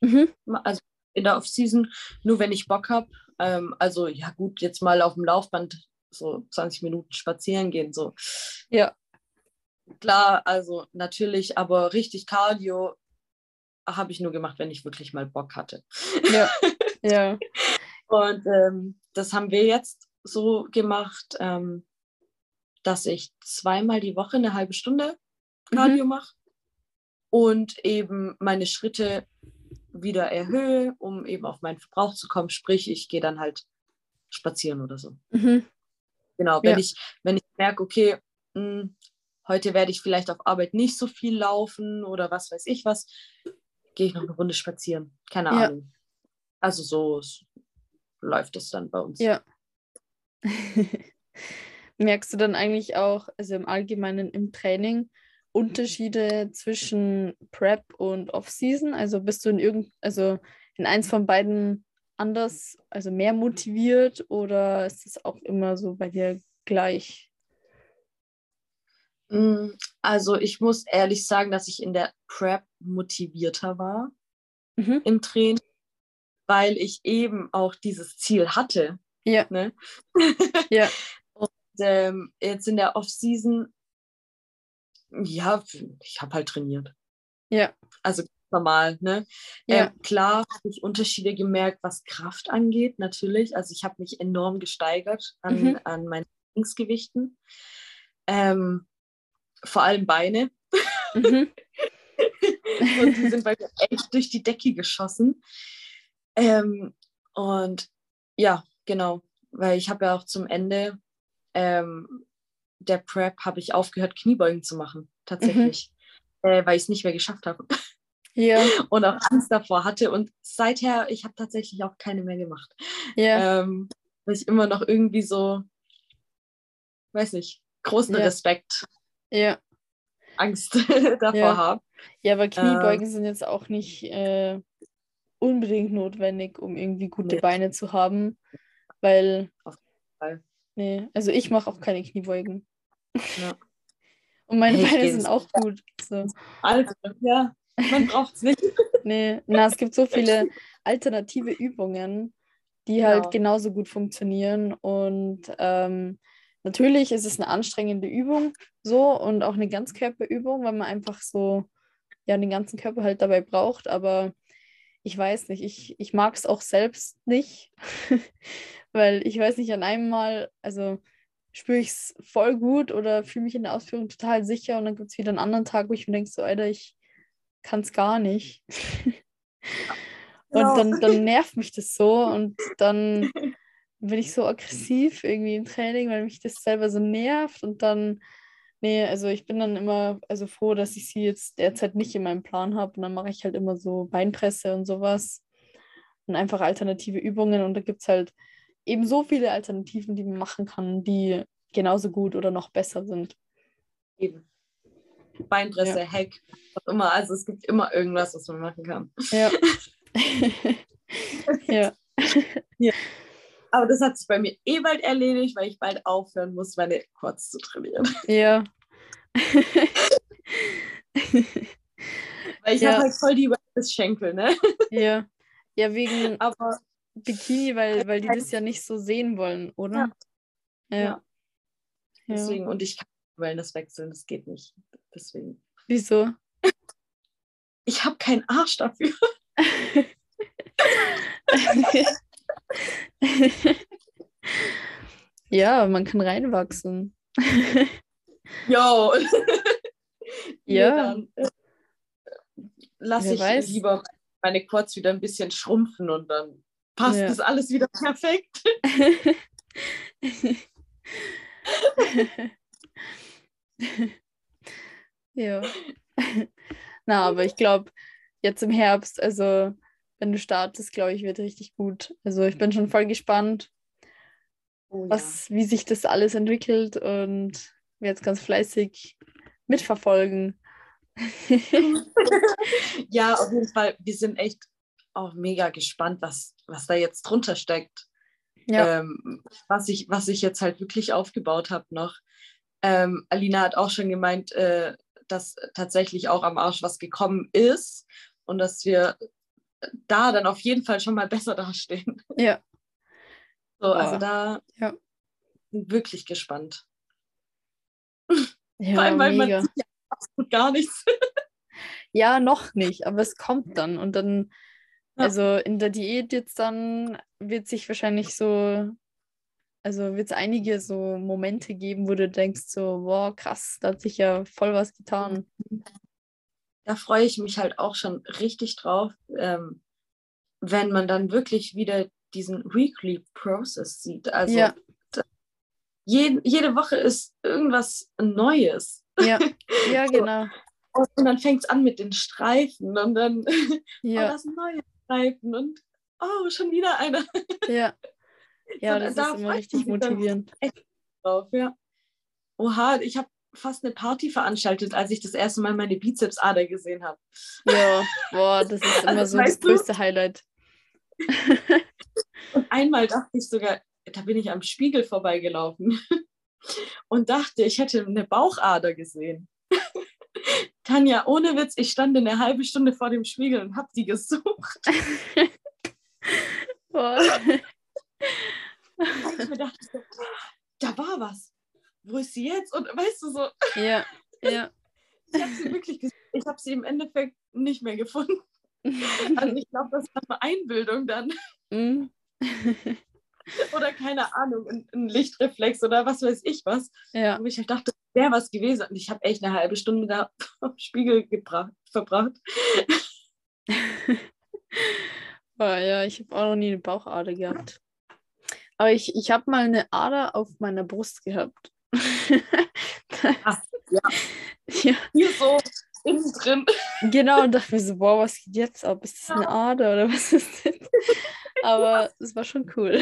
Mhm. Also in der Off-Season, nur wenn ich Bock habe. Ähm, also ja gut, jetzt mal auf dem Laufband so 20 Minuten spazieren gehen. So. Ja, Klar, also natürlich, aber richtig Cardio habe ich nur gemacht, wenn ich wirklich mal Bock hatte. ja, <laughs> ja. Und ähm, das haben wir jetzt so gemacht, ähm, dass ich zweimal die Woche eine halbe Stunde Cardio mache und eben meine Schritte wieder erhöhe, um eben auf meinen Verbrauch zu kommen. Sprich, ich gehe dann halt spazieren oder so. Mhm. Genau, wenn Ja. ich, wenn ich merke, okay, mh, heute werde ich vielleicht auf Arbeit nicht so viel laufen oder was weiß ich was, gehe ich noch eine Runde spazieren. Keine Ja. Ahnung. Also so läuft es dann bei uns. Ja. <laughs> Merkst du dann eigentlich auch, also im Allgemeinen im Training, Unterschiede zwischen Prep und Off-Season? Also bist du in irgend, also in eins von beiden anders, also mehr motiviert oder ist es auch immer so bei dir gleich? Mm, Also ich muss ehrlich sagen, dass ich in der Prep motivierter war Mhm. im Training, weil ich eben auch dieses Ziel hatte. Ja, Ne? <laughs> ja, Und ähm, jetzt in der Off-Season, ja, ich habe halt trainiert. ja, Also ganz normal, ne? ja, Ähm, klar habe ich Unterschiede gemerkt, was Kraft angeht, natürlich. Also ich habe mich enorm gesteigert an, Mhm. an meinen Trainingsgewichten. Ähm, vor allem Beine. mhm. <laughs> und die sind bei mir echt durch die Decke geschossen. Ähm, und ja, genau, weil ich habe ja auch zum Ende ähm, der Prep habe ich aufgehört, Kniebeugen zu machen, tatsächlich, äh, weil ich es nicht mehr geschafft habe <laughs> ja, <laughs> und auch Angst davor hatte. Und seither, ich habe tatsächlich auch keine mehr gemacht, ja, ähm, weil ich immer noch irgendwie so, weiß nicht, großen Ja. Respekt, ja. Angst <laughs> davor Ja. habe. Ja, aber Kniebeugen sind jetzt auch nicht äh, unbedingt notwendig, um irgendwie gute Nee. Beine zu haben, weil, Fall. nee, also ich mache auch keine Kniebeugen. Ja. <laughs> Und meine ich Beine sind auch gut. So. Also, ja, man braucht es nicht. <laughs> Nee, na, es gibt so viele alternative Übungen, die Genau. halt genauso gut funktionieren. Und ähm, natürlich ist es eine anstrengende Übung so und auch eine Ganzkörperübung, weil man einfach so ja den ganzen Körper halt dabei braucht. Aber ich weiß nicht, ich, ich mag es auch selbst nicht, <laughs> weil ich weiß nicht, an einem Mal, also spüre ich es voll gut oder fühle mich in der Ausführung total sicher und dann gibt es wieder einen anderen Tag, wo ich mir denke, so, Alter, ich kann es gar nicht. und Genau. dann, dann nervt mich das so <laughs> und dann <laughs> bin ich so aggressiv irgendwie im Training, weil mich das selber so nervt und dann, nee, also ich bin dann immer also froh, dass ich sie jetzt derzeit nicht in meinem Plan habe und dann mache ich halt immer so Beinpresse und sowas und einfach alternative Übungen und da gibt es halt eben so viele Alternativen, die man machen kann, die genauso gut oder noch besser sind. Eben. Beinpresse, Hack, was immer. Also es gibt immer irgendwas, was man machen kann. Ja. <laughs> <laughs> ja. Aber das hat sich bei mir eh bald erledigt, weil ich bald aufhören muss, meine Quads zu trainieren. <laughs> Ja. <laughs> Weil ich Ja. habe halt voll die Schenkel, ne? <laughs> ja. Ja, wegen Aber Bikini, weil, weil die das ja nicht so sehen wollen, oder? Ja. Ja. Ja. deswegen, und ich kann Wellness wechseln, das geht nicht. Deswegen. Wieso? Ich habe keinen Arsch dafür. <laughs> ja, man kann reinwachsen. Jo. <laughs> Ja. dann äh, lasse Wer ich weiß. lieber meine Quads wieder ein bisschen schrumpfen und dann passt Ja. das alles wieder perfekt. <laughs> ja. Na, aber ich glaube, jetzt im Herbst, also wenn du startest, glaube ich, wird richtig gut. Also ich bin schon voll gespannt, Oh, was, wie sich das alles entwickelt und werde jetzt ganz fleißig mitverfolgen. <laughs> ja, auf jeden Fall. Wir sind echt auch mega gespannt, was, was da jetzt drunter steckt. Ja, Ähm, was, ich, was ich jetzt halt wirklich aufgebaut habe noch. Ähm, Alina hat auch schon gemeint, äh, dass tatsächlich auch am Arsch was gekommen ist und dass wir da dann auf jeden Fall schon mal besser <laughs> dastehen. ja, So, also da Ja. wirklich gespannt. ja, Vor allem, weil mega. man sieht ja absolut gar nichts. <laughs> Ja, noch nicht, aber es kommt dann. Und dann, Ja. also in der Diät jetzt dann wird sich wahrscheinlich so, also wird es einige so Momente geben, wo du denkst so, wow, krass, da hat sich ja voll was getan. Da freue ich mich halt auch schon richtig drauf, ähm, wenn man dann wirklich wieder diesen Weekly Process sieht. Also Ja. jede, jede Woche ist irgendwas Neues. Ja, <laughs> ja, genau. Und dann fängt es an mit den Streifen und dann, <laughs> oh, Ja, das sind neue Streifen und oh, schon wieder einer ja. <laughs> Ja, So, das da ist immer richtig motivierend. drauf, ja. Oha, ich habe fast eine Party veranstaltet, als ich das erste Mal meine Bizepsader gesehen habe. Ja, boah, das ist <laughs> immer Also, so das weißt du? größte Highlight. <laughs> Und einmal dachte ich sogar, da bin ich am Spiegel vorbeigelaufen <laughs> und dachte, ich hätte eine Bauchader gesehen. Tanja, ohne Witz, ich stand eine halbe Stunde vor dem Spiegel und habe die gesucht. Boah. Und ich mir dachte, so, da war was. Wo ist sie jetzt? Und weißt du so, Ja, <laughs> ja. ich habe sie wirklich gesucht. Ich habe sie im Endeffekt nicht mehr gefunden. <laughs> Also ich glaube, das war eine Einbildung dann. Mm. <laughs> Oder keine Ahnung, ein, ein Lichtreflex oder was weiß ich was. Ja, Wo ich halt dachte, wäre was gewesen. Und ich habe echt eine halbe Stunde da am Spiegel gebracht, verbracht. boah, ja, ich habe auch noch nie eine Bauchader gehabt. Aber ich, ich habe mal eine Ader auf meiner Brust gehabt. <laughs> Ach, ja. ja, Hier so innen drin. genau, und dachte mir so, boah, was geht jetzt ab? Ist das eine Ader oder was ist das? Aber es war schon cool.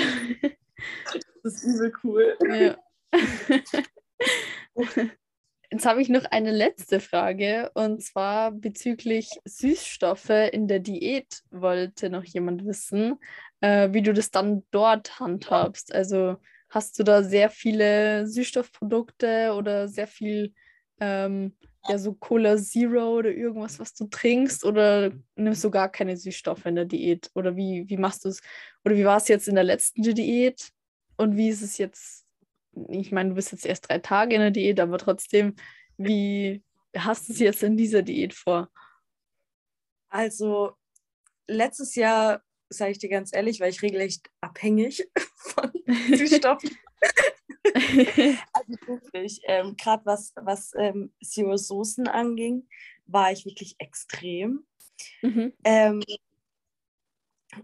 Das ist übel cool. Ja. Jetzt habe ich noch eine letzte Frage und zwar bezüglich Süßstoffe in der Diät wollte noch jemand wissen, äh, wie du das dann dort handhabst. Also hast du da sehr viele Süßstoffprodukte oder sehr viel ähm, ja so Cola Zero oder irgendwas, was du trinkst oder nimmst du gar keine Süßstoffe in der Diät oder wie, wie machst du es? Oder wie war es jetzt in der letzten Diät und wie ist es jetzt ich meine, du bist jetzt erst drei Tage in der Diät, aber trotzdem, wie hast du es jetzt in dieser Diät vor? Also, letztes Jahr, sage ich dir ganz ehrlich, war ich regelrecht abhängig <laughs> von <laughs> Süßstoffen. <laughs> also wirklich, ähm, gerade was, was ähm, Zero Soßen anging, war ich wirklich extrem. Mhm. Ähm,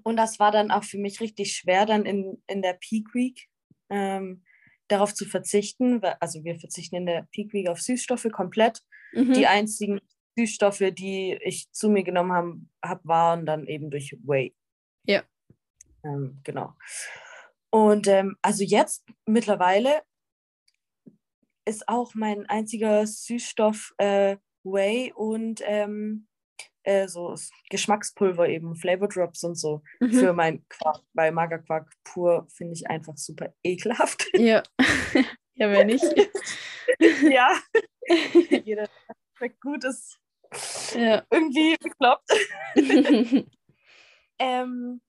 und das war dann auch für mich richtig schwer, dann in, in der Peak Week ähm, darauf zu verzichten. Also wir verzichten in der Peak Week auf Süßstoffe komplett. Mhm. Die einzigen Süßstoffe, die ich zu mir genommen habe, hab, waren dann eben durch Whey. Ja. Ähm, genau. Und ähm, also jetzt mittlerweile ist auch mein einziger Süßstoff äh, Whey und ähm, äh, so Geschmackspulver eben, Flavor Drops und so mhm. für mein Quark, weil Magerquark pur finde ich einfach super ekelhaft. <laughs> Ja, <laughs> ja, wenn nicht. ja, <laughs> jeder schmeckt gut ist ja. irgendwie bekloppt. Ähm,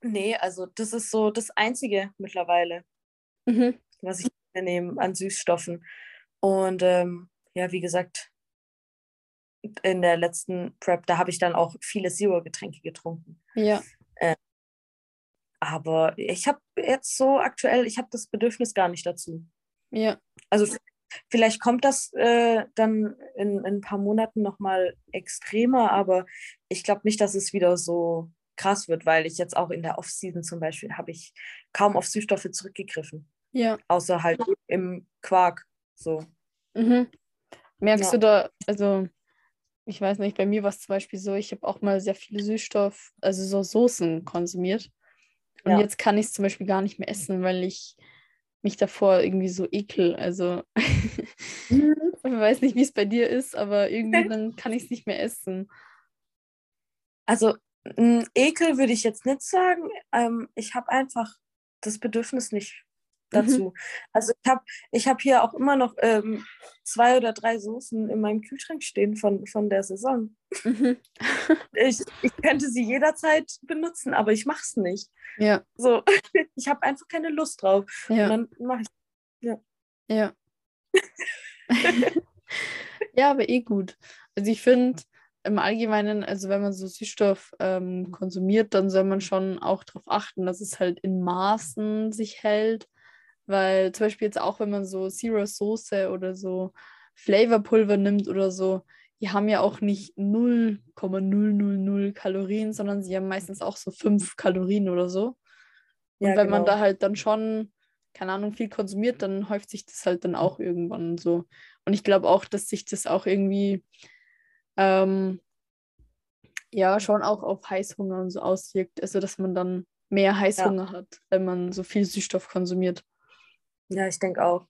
nee, also das ist so das Einzige mittlerweile, mhm. was ich nehme an Süßstoffen. Und ähm, ja, wie gesagt, in der letzten Prep, da habe ich dann auch viele Zero-Getränke getrunken. Ja. Äh, aber ich habe jetzt so aktuell, ich habe das Bedürfnis gar nicht dazu. Ja. Also vielleicht kommt das äh, dann in, in, ein paar Monaten nochmal extremer, aber ich glaube nicht, dass es wieder so krass wird, weil ich jetzt auch in der Off-Season zum Beispiel habe ich kaum auf Süßstoffe zurückgegriffen. Ja. Außer halt im Quark. So. Mhm. Merkst ja. du da, also ich weiß nicht, bei mir war es zum Beispiel so, ich habe auch mal sehr viele Süßstoff, also so Soßen konsumiert. Und ja. jetzt kann ich es zum Beispiel gar nicht mehr essen, weil ich mich davor irgendwie so ekel. Also mhm. ich <laughs> weiß nicht, wie es bei dir ist, aber irgendwie <laughs> dann kann ich es nicht mehr essen. Also Ekel würde ich jetzt nicht sagen. Ähm, ich habe einfach das Bedürfnis nicht dazu. Mhm. Also ich habe ich hab hier auch immer noch ähm, zwei oder drei Soßen in meinem Kühlschrank stehen von, von der Saison. Mhm. <laughs> ich, ich könnte sie jederzeit benutzen, aber ich mache es nicht. Ja. So, <laughs> ich habe einfach keine Lust drauf. Ja. Und dann mache ich Ja. Ja. <laughs> ja, aber eh gut. Also ich finde im Allgemeinen, also wenn man so Süßstoff ähm, konsumiert, dann soll man schon auch darauf achten, dass es halt in Maßen sich hält weil zum Beispiel jetzt auch, wenn man so Zero Soße oder so Flavorpulver nimmt oder so, die haben ja auch nicht 0,000 Kalorien, sondern sie haben meistens auch so 5 Kalorien oder so. Und ja, wenn genau. man da halt dann schon, keine Ahnung, viel konsumiert, dann häuft sich das halt dann auch irgendwann so. Und ich glaube auch, dass sich das auch irgendwie ähm, ja schon auch auf Heißhunger und so auswirkt. Also dass man dann mehr Heißhunger ja. hat, wenn man so viel Süßstoff konsumiert. Ja, ich denke auch.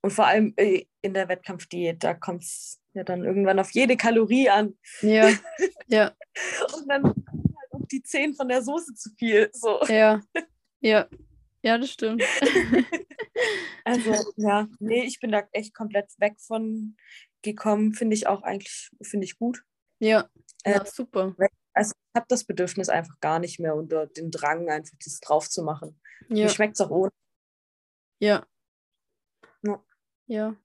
Und vor allem äh, in der Wettkampfdiät, da kommt es ja dann irgendwann auf jede Kalorie an. Ja, <laughs> ja. Und dann halt auch die 10 von der Soße zu viel. So. Ja, ja. Ja, das stimmt. <laughs> also, ja, nee, ich bin da echt komplett weg von gekommen. Finde ich auch eigentlich, finde ich gut. Ja, äh, ja super. Also, ich habe das Bedürfnis einfach gar nicht mehr unter den Drang, einfach das drauf zu machen. Ja. Mir schmeckt es auch ohne. Ja. Ja. Ja,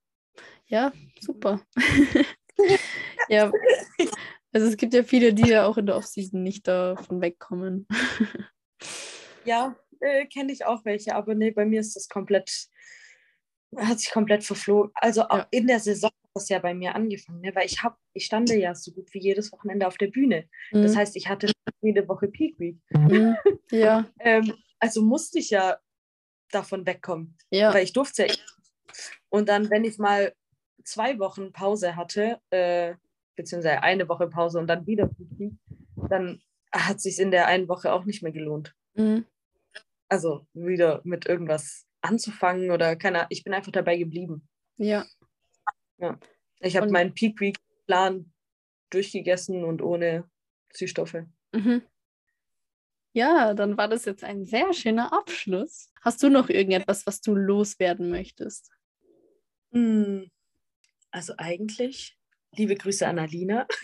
ja super. <laughs> ja, also es gibt ja viele, die ja auch in der Offseason nicht davon wegkommen. <laughs> ja, äh, kenne ich auch welche, aber nee, bei mir ist das komplett, hat sich komplett verflogen. Also auch ja. in der Saison hat das ja bei mir angefangen, ne? weil ich habe, ich stand ja so gut wie jedes Wochenende auf der Bühne. Mhm. Das heißt, ich hatte jede Woche Peak Week. Mhm. Ja. <laughs> ähm, also musste ich ja davon wegkommen. Ja. Weil ich durfte ja. Und dann, wenn ich mal zwei Wochen Pause hatte, äh, beziehungsweise eine Woche Pause und dann wieder dann hat sich in der einen Woche auch nicht mehr gelohnt. Mhm. Also wieder mit irgendwas anzufangen oder keine ich bin einfach dabei geblieben. Ja. ja. Ich habe meinen Peak Week Plan durchgegessen und ohne Süßstoffe. Mhm. Ja, dann war das jetzt ein sehr schöner Abschluss. Hast du noch irgendetwas, was du loswerden möchtest? Hm. Also eigentlich, liebe Grüße an Alina, <laughs>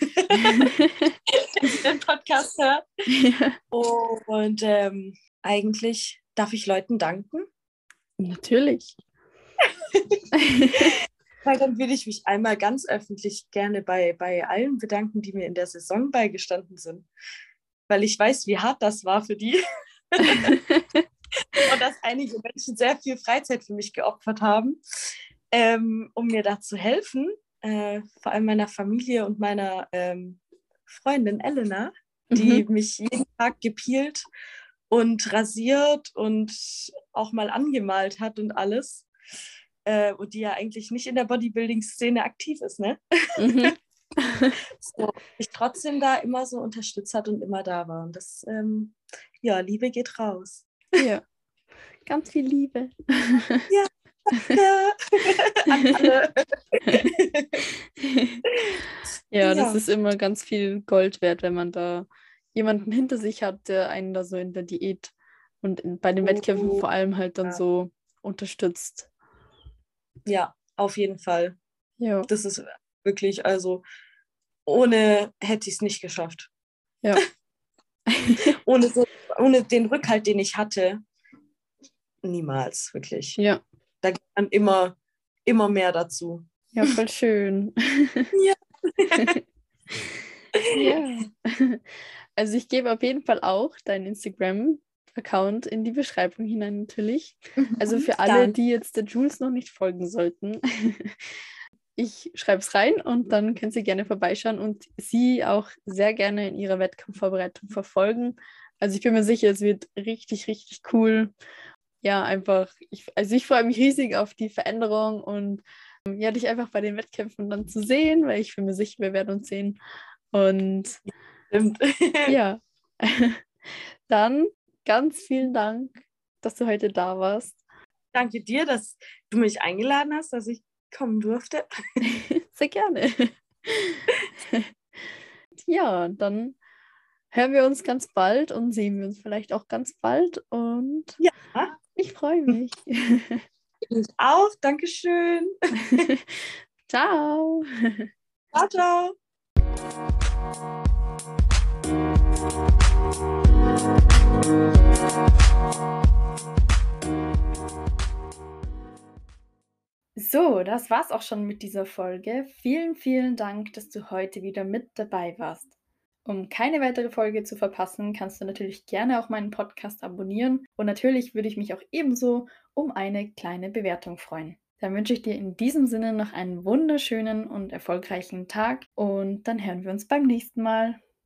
den Podcast hört. Ja. <laughs> Und ähm, eigentlich darf ich Leuten danken. Natürlich. <laughs> Weil dann würde ich mich einmal ganz öffentlich gerne bei, bei allen bedanken, die mir in der Saison beigestanden sind. Weil ich weiß, wie hart das war für die. <laughs> und dass einige Menschen sehr viel Freizeit für mich geopfert haben, ähm, um mir da zu helfen. Äh, vor allem meiner Familie und meiner ähm, Freundin Elena, die mhm. mich jeden Tag gepielt und rasiert und auch mal angemalt hat und alles. Äh, und die ja eigentlich nicht in der Bodybuilding-Szene aktiv ist, ne? Mhm. <laughs> so, ich trotzdem da immer so unterstützt hat und immer da war. Und das, ähm, ja, Liebe geht raus. Ja, ganz viel Liebe. Ja, danke. <laughs> An alle. ja, das ja. ist immer ganz viel Gold wert, wenn man da jemanden hinter sich hat, der einen da so in der Diät und in, bei den Wettkämpfen vor allem halt dann ja. so unterstützt. Ja, auf jeden Fall. Ja. Das ist wirklich, also ohne hätte ich es nicht geschafft. Ja. <laughs> ohne, so, ohne den Rückhalt, den ich hatte, niemals, wirklich. Ja. Da geht dann immer, immer mehr dazu. Ja, voll schön. <laughs> ja. <laughs> ja. Also ich gebe auf jeden Fall auch deinen Instagram-Account in die Beschreibung hinein natürlich. Also für alle, die jetzt der Jules noch nicht folgen sollten. Ich schreibe es rein und dann können Sie gerne vorbeischauen und sie auch sehr gerne in ihrer Wettkampfvorbereitung verfolgen. Also ich bin mir sicher, es wird richtig, richtig cool. Ja, einfach, ich, also ich freue mich riesig auf die Veränderung und ja, dich einfach bei den Wettkämpfen dann zu sehen, weil ich bin mir sicher, wir werden uns sehen. Und Stimmt. <laughs> ja, <laughs> dann ganz vielen Dank, dass du heute da warst. Danke dir, dass du mich eingeladen hast, dass ich kommen durfte. <laughs> Sehr gerne. ja, dann hören wir uns ganz bald und sehen wir uns vielleicht auch ganz bald. Und ja. ich freue mich. Ich auch. Dankeschön. <laughs> ciao. Ciao, ciao. So, das war's auch schon mit dieser Folge. Vielen, vielen Dank, dass du heute wieder mit dabei warst. Um keine weitere Folge zu verpassen, kannst du natürlich gerne auch meinen Podcast abonnieren und natürlich würde ich mich auch ebenso um eine kleine Bewertung freuen. Dann wünsche ich dir in diesem Sinne noch einen wunderschönen und erfolgreichen Tag und dann hören wir uns beim nächsten Mal.